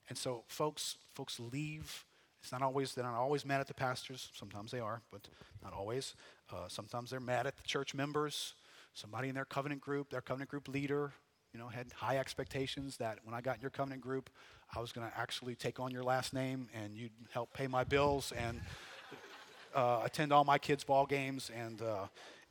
And so folks, folks leave. It's not always, they're not always mad at the pastors. Sometimes they are, but not always. Uh, sometimes they're mad at the church members, somebody in their covenant group, their covenant group leader, you know, had high expectations that when I got in your covenant group, I was going to actually take on your last name and you'd help pay my bills and uh, attend all my kids' ball games, and uh,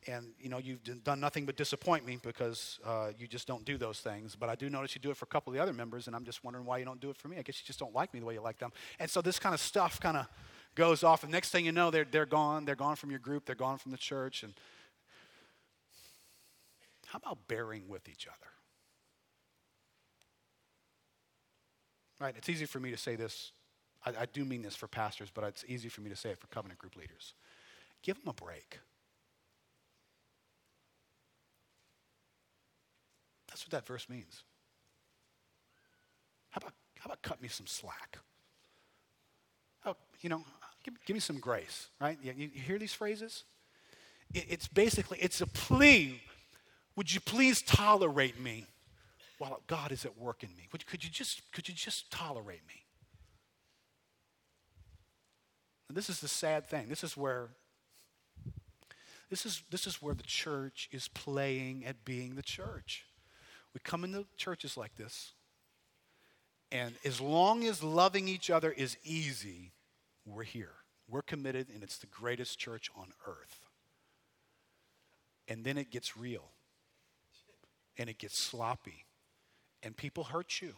and you know you've done nothing but disappoint me because uh, you just don't do those things. But I do notice you do it for a couple of the other members, and I'm just wondering why you don't do it for me. I guess you just don't like me the way you like them. And so this kind of stuff kind of goes off, and next thing you know, they're they're gone. They're gone from your group. They're gone from the church. And how about bearing with each other? Right? It's easy for me to say this I, I do mean this for pastors, but it's easy for me to say it for covenant group leaders. Give them a break. That's what that verse means. How about, how about cut me some slack? How, you know, give, give me some grace, right? You, you hear these phrases? It, it's basically, it's a plea. Would you please tolerate me while God is at work in me? Would, could, you just, could you just tolerate me? And this is the sad thing. This is where this is, this is where the church is playing at being the church. We come into churches like this, And as long as loving each other is easy, we're here. We're committed, and it's the greatest church on earth. And then it gets real, and it gets sloppy, and people hurt you.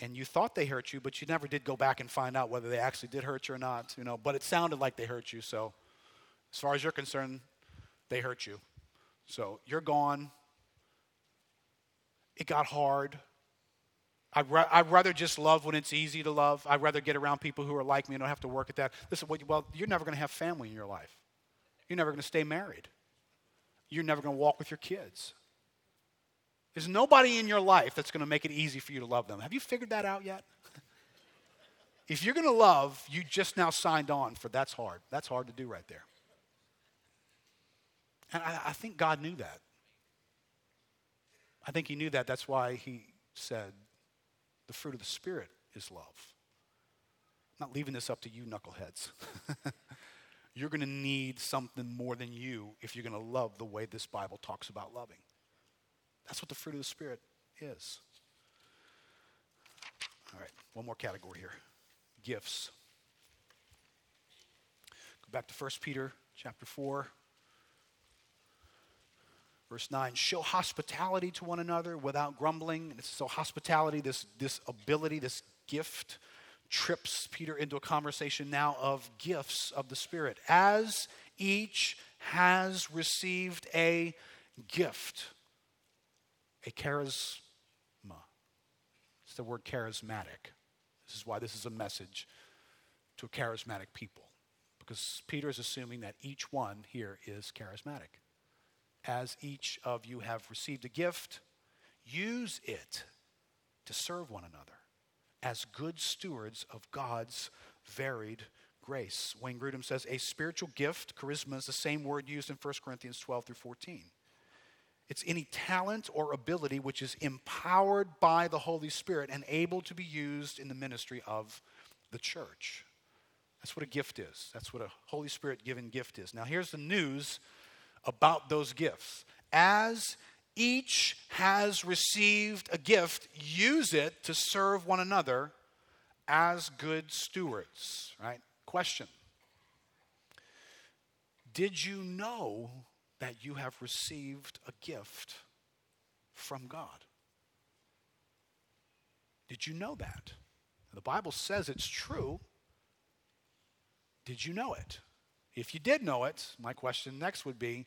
And you thought they hurt you, but you never did go back and find out whether they actually did hurt you or not, you know. But it sounded like they hurt you, so as far as you're concerned, they hurt you. So you're gone. It got hard. I'd, ra- I'd, rather just love when it's easy to love. I'd rather get around people who are like me and don't have to work at that. Listen, well, you're never going to have family in your life. You're never going to stay married. You're never going to walk with your kids. There's nobody in your life that's going to make it easy for you to love them. Have you figured that out yet? if you're going to love, you just now signed on for that's hard. That's hard to do right there. And I, I think God knew that. I think He knew that. That's why He said, the fruit of the Spirit is love. I'm not leaving this up to you, knuckleheads. you're going to need something more than you if you're going to love the way this Bible talks about loving. That's what the fruit of the Spirit is. All right, one more category here gifts. Go back to 1 Peter chapter 4. Verse 9, show hospitality to one another without grumbling. So, hospitality, this, this ability, this gift, trips Peter into a conversation now of gifts of the Spirit. As each has received a gift, a charisma. It's the word charismatic. This is why this is a message to a charismatic people. Because Peter is assuming that each one here is charismatic as each of you have received a gift, use it to serve one another as good stewards of God's varied grace. Wayne Grudem says a spiritual gift, charisma, is the same word used in 1 Corinthians 12 through 14. It's any talent or ability which is empowered by the Holy Spirit and able to be used in the ministry of the church. That's what a gift is. That's what a Holy Spirit given gift is. Now, here's the news about those gifts. As each has received a gift, use it to serve one another as good stewards, right? Question Did you know that you have received a gift from God? Did you know that? The Bible says it's true. Did you know it? If you did know it, my question next would be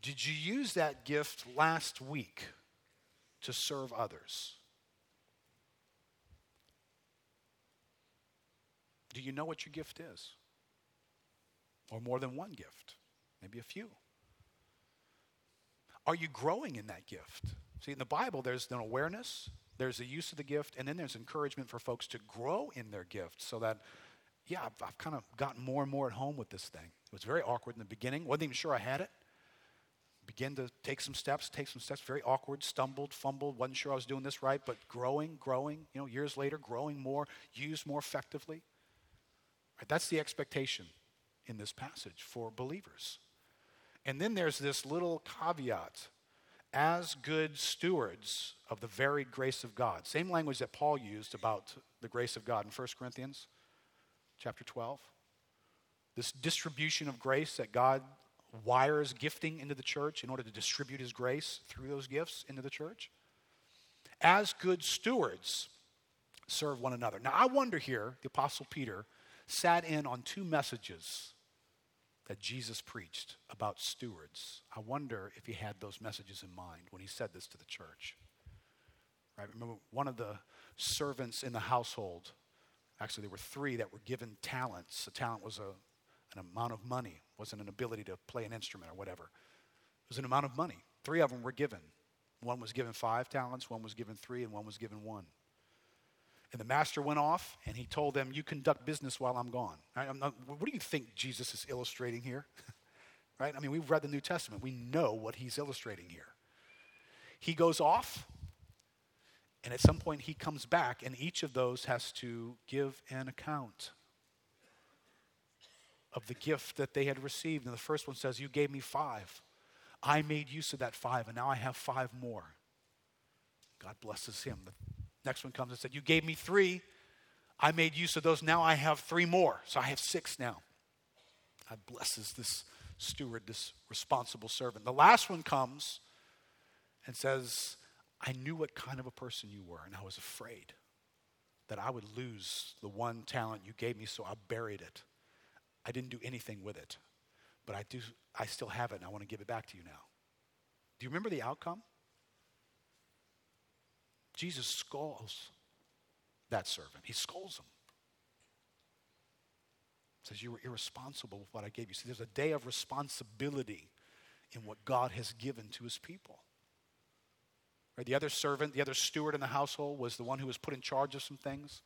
Did you use that gift last week to serve others? Do you know what your gift is? Or more than one gift? Maybe a few. Are you growing in that gift? See, in the Bible, there's an awareness, there's the use of the gift, and then there's encouragement for folks to grow in their gift so that yeah, I've, I've kind of gotten more and more at home with this thing. It was very awkward in the beginning. Wasn't even sure I had it. Begin to take some steps, take some steps, very awkward, stumbled, fumbled, wasn't sure I was doing this right, but growing, growing, you know, years later, growing more, used more effectively. Right, that's the expectation in this passage for believers. And then there's this little caveat as good stewards of the varied grace of God. Same language that Paul used about the grace of God in 1 Corinthians chapter 12. This distribution of grace that God wires gifting into the church in order to distribute his grace through those gifts into the church. As good stewards, serve one another. Now, I wonder here, the Apostle Peter sat in on two messages that Jesus preached about stewards. I wonder if he had those messages in mind when he said this to the church. Right? Remember, one of the servants in the household Actually, there were three that were given talents. A talent was a, an amount of money, wasn't an ability to play an instrument or whatever. It was an amount of money. Three of them were given. One was given five talents, one was given three, and one was given one. And the master went off and he told them, You conduct business while I'm gone. I'm not, what do you think Jesus is illustrating here? right? I mean, we've read the New Testament, we know what he's illustrating here. He goes off, and at some point, he comes back, and each of those has to give an account of the gift that they had received. And the first one says, You gave me five. I made use of that five, and now I have five more. God blesses him. Next one comes and said, You gave me three. I made use of those. Now I have three more. So I have six now. God blesses this steward, this responsible servant. The last one comes and says, I knew what kind of a person you were, and I was afraid that I would lose the one talent you gave me, so I buried it. I didn't do anything with it, but I do. I still have it, and I want to give it back to you now. Do you remember the outcome? Jesus scolds that servant. He scolds him. Says, You were irresponsible with what I gave you. See, there's a day of responsibility in what God has given to his people. Right? The other servant, the other steward in the household was the one who was put in charge of some things.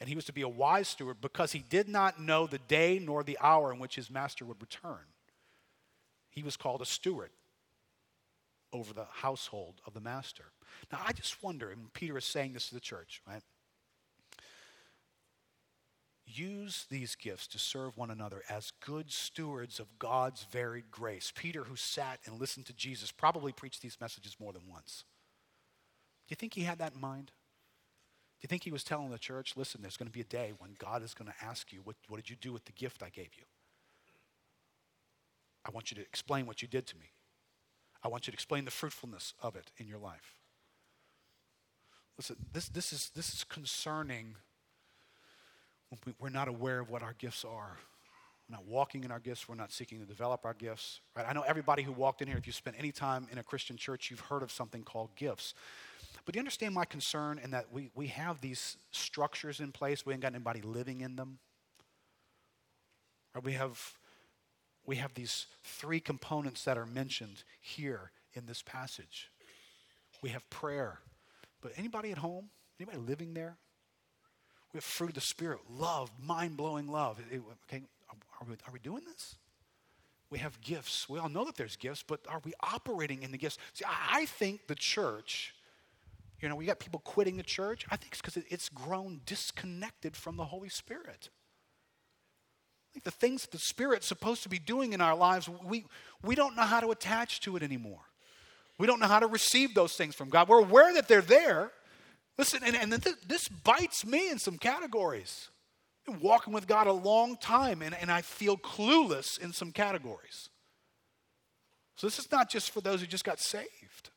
And he was to be a wise steward because he did not know the day nor the hour in which his master would return. He was called a steward over the household of the master. Now, I just wonder, and Peter is saying this to the church, right? Use these gifts to serve one another as good stewards of God's varied grace. Peter, who sat and listened to Jesus, probably preached these messages more than once. Do you think he had that in mind? Do you think he was telling the church, listen, there's going to be a day when God is going to ask you, what, what did you do with the gift I gave you? I want you to explain what you did to me. I want you to explain the fruitfulness of it in your life. Listen, this, this, is, this is concerning when we're not aware of what our gifts are. We're not walking in our gifts. We're not seeking to develop our gifts. Right? I know everybody who walked in here, if you spent any time in a Christian church, you've heard of something called gifts. But do you understand my concern in that we, we have these structures in place? We ain't got anybody living in them. Right? We have we have these three components that are mentioned here in this passage. We have prayer. But anybody at home? Anybody living there? We have fruit of the Spirit, love, mind blowing love. Okay, are we, are we doing this? We have gifts. We all know that there's gifts, but are we operating in the gifts? See, I think the church, you know, we got people quitting the church. I think it's because it's grown disconnected from the Holy Spirit. Like the things that the Spirit's supposed to be doing in our lives, we, we don't know how to attach to it anymore. We don't know how to receive those things from God. We're aware that they're there, Listen, and, and this bites me in some categories. I've been walking with God a long time, and, and I feel clueless in some categories. So this is not just for those who just got saved.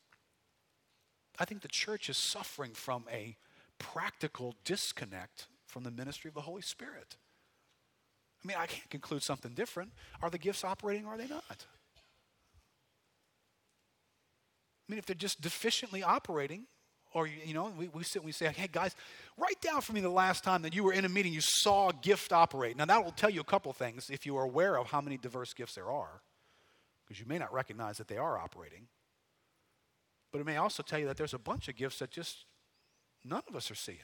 I think the church is suffering from a practical disconnect from the ministry of the Holy Spirit. I mean, I can't conclude something different. Are the gifts operating or are they not? I mean, if they're just deficiently operating, or, you know, we, we sit and we say, hey, guys, write down for me the last time that you were in a meeting, you saw a gift operate. Now, that will tell you a couple things if you are aware of how many diverse gifts there are, because you may not recognize that they are operating. But it may also tell you that there's a bunch of gifts that just none of us are seeing.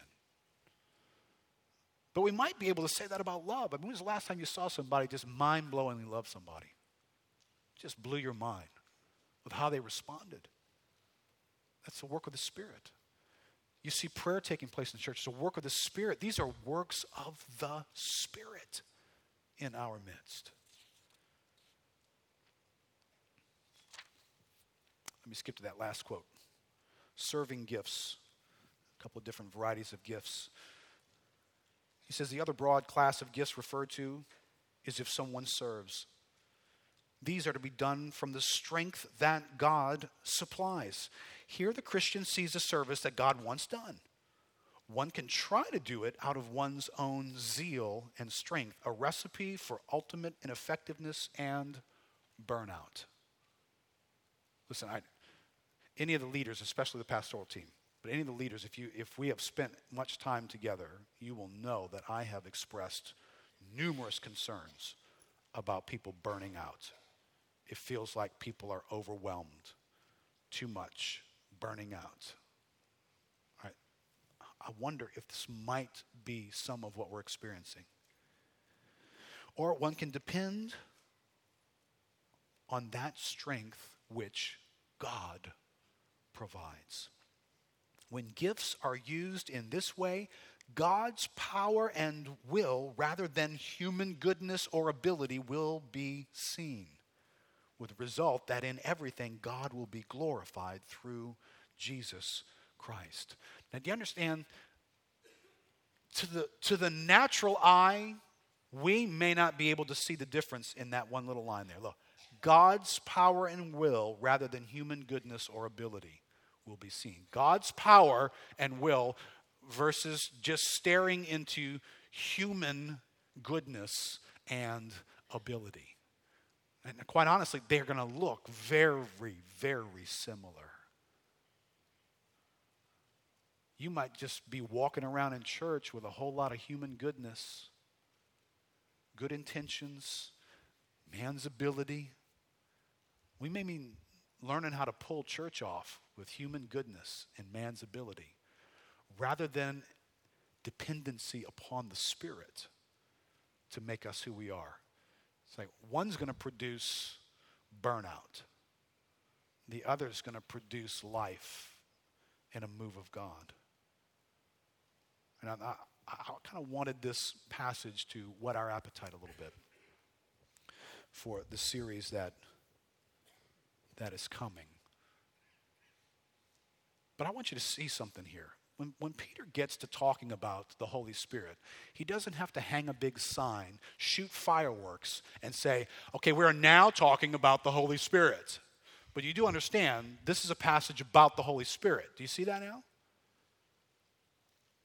But we might be able to say that about love. I mean, when was the last time you saw somebody just mind blowingly love somebody? Just blew your mind with how they responded. That's the work of the Spirit. You see prayer taking place in the church. It's a work of the Spirit. These are works of the Spirit in our midst. Let me skip to that last quote. Serving gifts, a couple of different varieties of gifts. He says the other broad class of gifts referred to is if someone serves. These are to be done from the strength that God supplies. Here, the Christian sees a service that God wants done. One can try to do it out of one's own zeal and strength, a recipe for ultimate ineffectiveness and burnout. Listen, I, any of the leaders, especially the pastoral team, but any of the leaders, if, you, if we have spent much time together, you will know that I have expressed numerous concerns about people burning out. It feels like people are overwhelmed too much burning out. Right? I wonder if this might be some of what we're experiencing. Or one can depend on that strength which God provides. When gifts are used in this way, God's power and will, rather than human goodness or ability, will be seen with the result that in everything God will be glorified through Jesus Christ. Now, do you understand? To the, to the natural eye, we may not be able to see the difference in that one little line there. Look, God's power and will rather than human goodness or ability will be seen. God's power and will versus just staring into human goodness and ability. And quite honestly, they're going to look very, very similar. You might just be walking around in church with a whole lot of human goodness, good intentions, man's ability. We may mean learning how to pull church off with human goodness and man's ability rather than dependency upon the Spirit to make us who we are. It's like one's going to produce burnout, the other's going to produce life and a move of God. And I, I, I kind of wanted this passage to whet our appetite a little bit for the series that, that is coming. But I want you to see something here when, when Peter gets to talking about the Holy Spirit, he doesn't have to hang a big sign, shoot fireworks, and say, okay, we're now talking about the Holy Spirit. But you do understand this is a passage about the Holy Spirit. Do you see that now?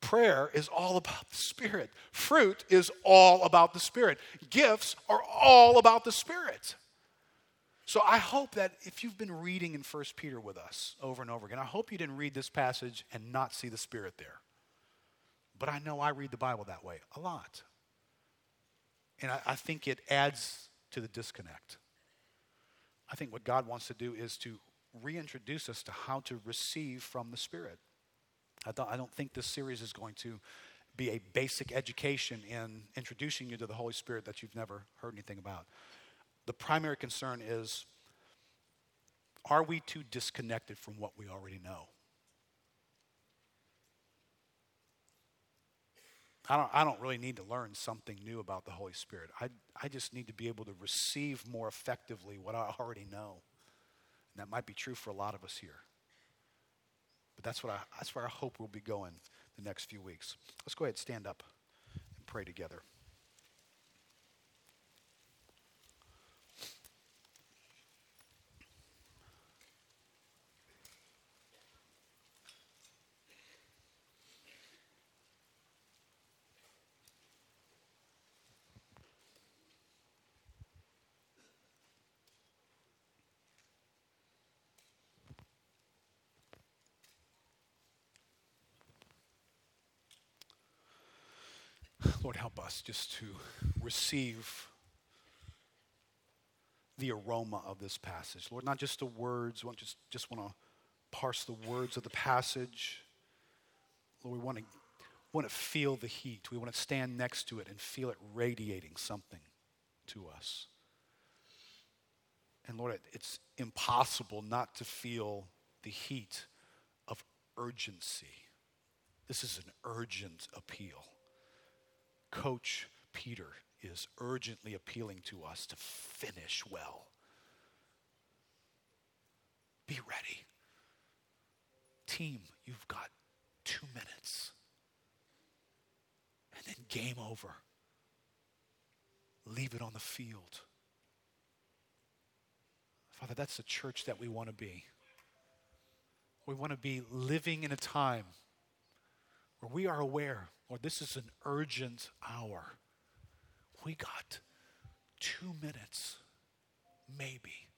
Prayer is all about the Spirit. Fruit is all about the Spirit. Gifts are all about the Spirit. So I hope that if you've been reading in 1 Peter with us over and over again, I hope you didn't read this passage and not see the Spirit there. But I know I read the Bible that way a lot. And I, I think it adds to the disconnect. I think what God wants to do is to reintroduce us to how to receive from the Spirit. I, th- I don't think this series is going to be a basic education in introducing you to the Holy Spirit that you've never heard anything about the primary concern is are we too disconnected from what we already know? I don't, I don't really need to learn something new about the Holy Spirit. I, I just need to be able to receive more effectively what I already know. And that might be true for a lot of us here. But that's, what I, that's where I hope we'll be going the next few weeks. Let's go ahead and stand up and pray together. Lord, help us just to receive the aroma of this passage. Lord, not just the words, we just, just want to parse the words of the passage. Lord, we want to, want to feel the heat. We want to stand next to it and feel it radiating something to us. And Lord, it, it's impossible not to feel the heat of urgency. This is an urgent appeal. Coach Peter is urgently appealing to us to finish well. Be ready. Team, you've got two minutes. And then game over. Leave it on the field. Father, that's the church that we want to be. We want to be living in a time where we are aware Lord, this is an urgent hour. We got two minutes, maybe.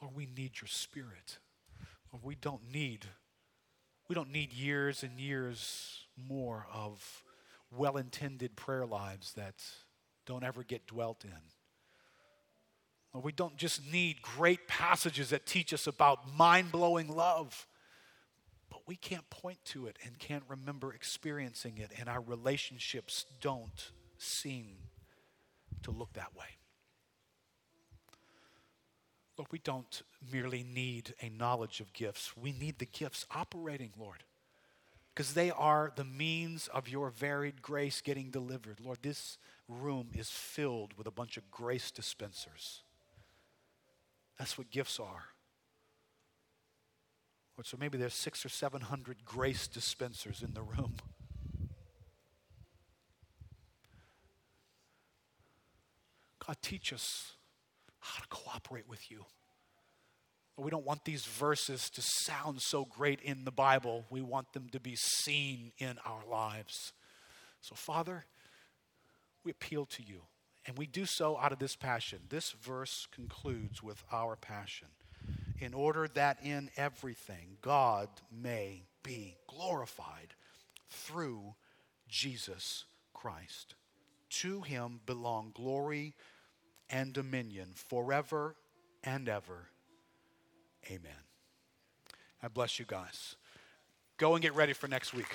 Lord, we need your spirit. Lord, we don't need, we don't need years and years more of well-intended prayer lives that don't ever get dwelt in. Lord, we don't just need great passages that teach us about mind-blowing love we can't point to it and can't remember experiencing it, and our relationships don't seem to look that way. Lord, we don't merely need a knowledge of gifts, we need the gifts operating, Lord, because they are the means of your varied grace getting delivered. Lord, this room is filled with a bunch of grace dispensers. That's what gifts are. So maybe there's six or seven hundred grace dispensers in the room. God, teach us how to cooperate with you. We don't want these verses to sound so great in the Bible. We want them to be seen in our lives. So, Father, we appeal to you, and we do so out of this passion. This verse concludes with our passion in order that in everything God may be glorified through Jesus Christ. To him belong glory and dominion forever and ever. Amen. I bless you guys. Go and get ready for next week.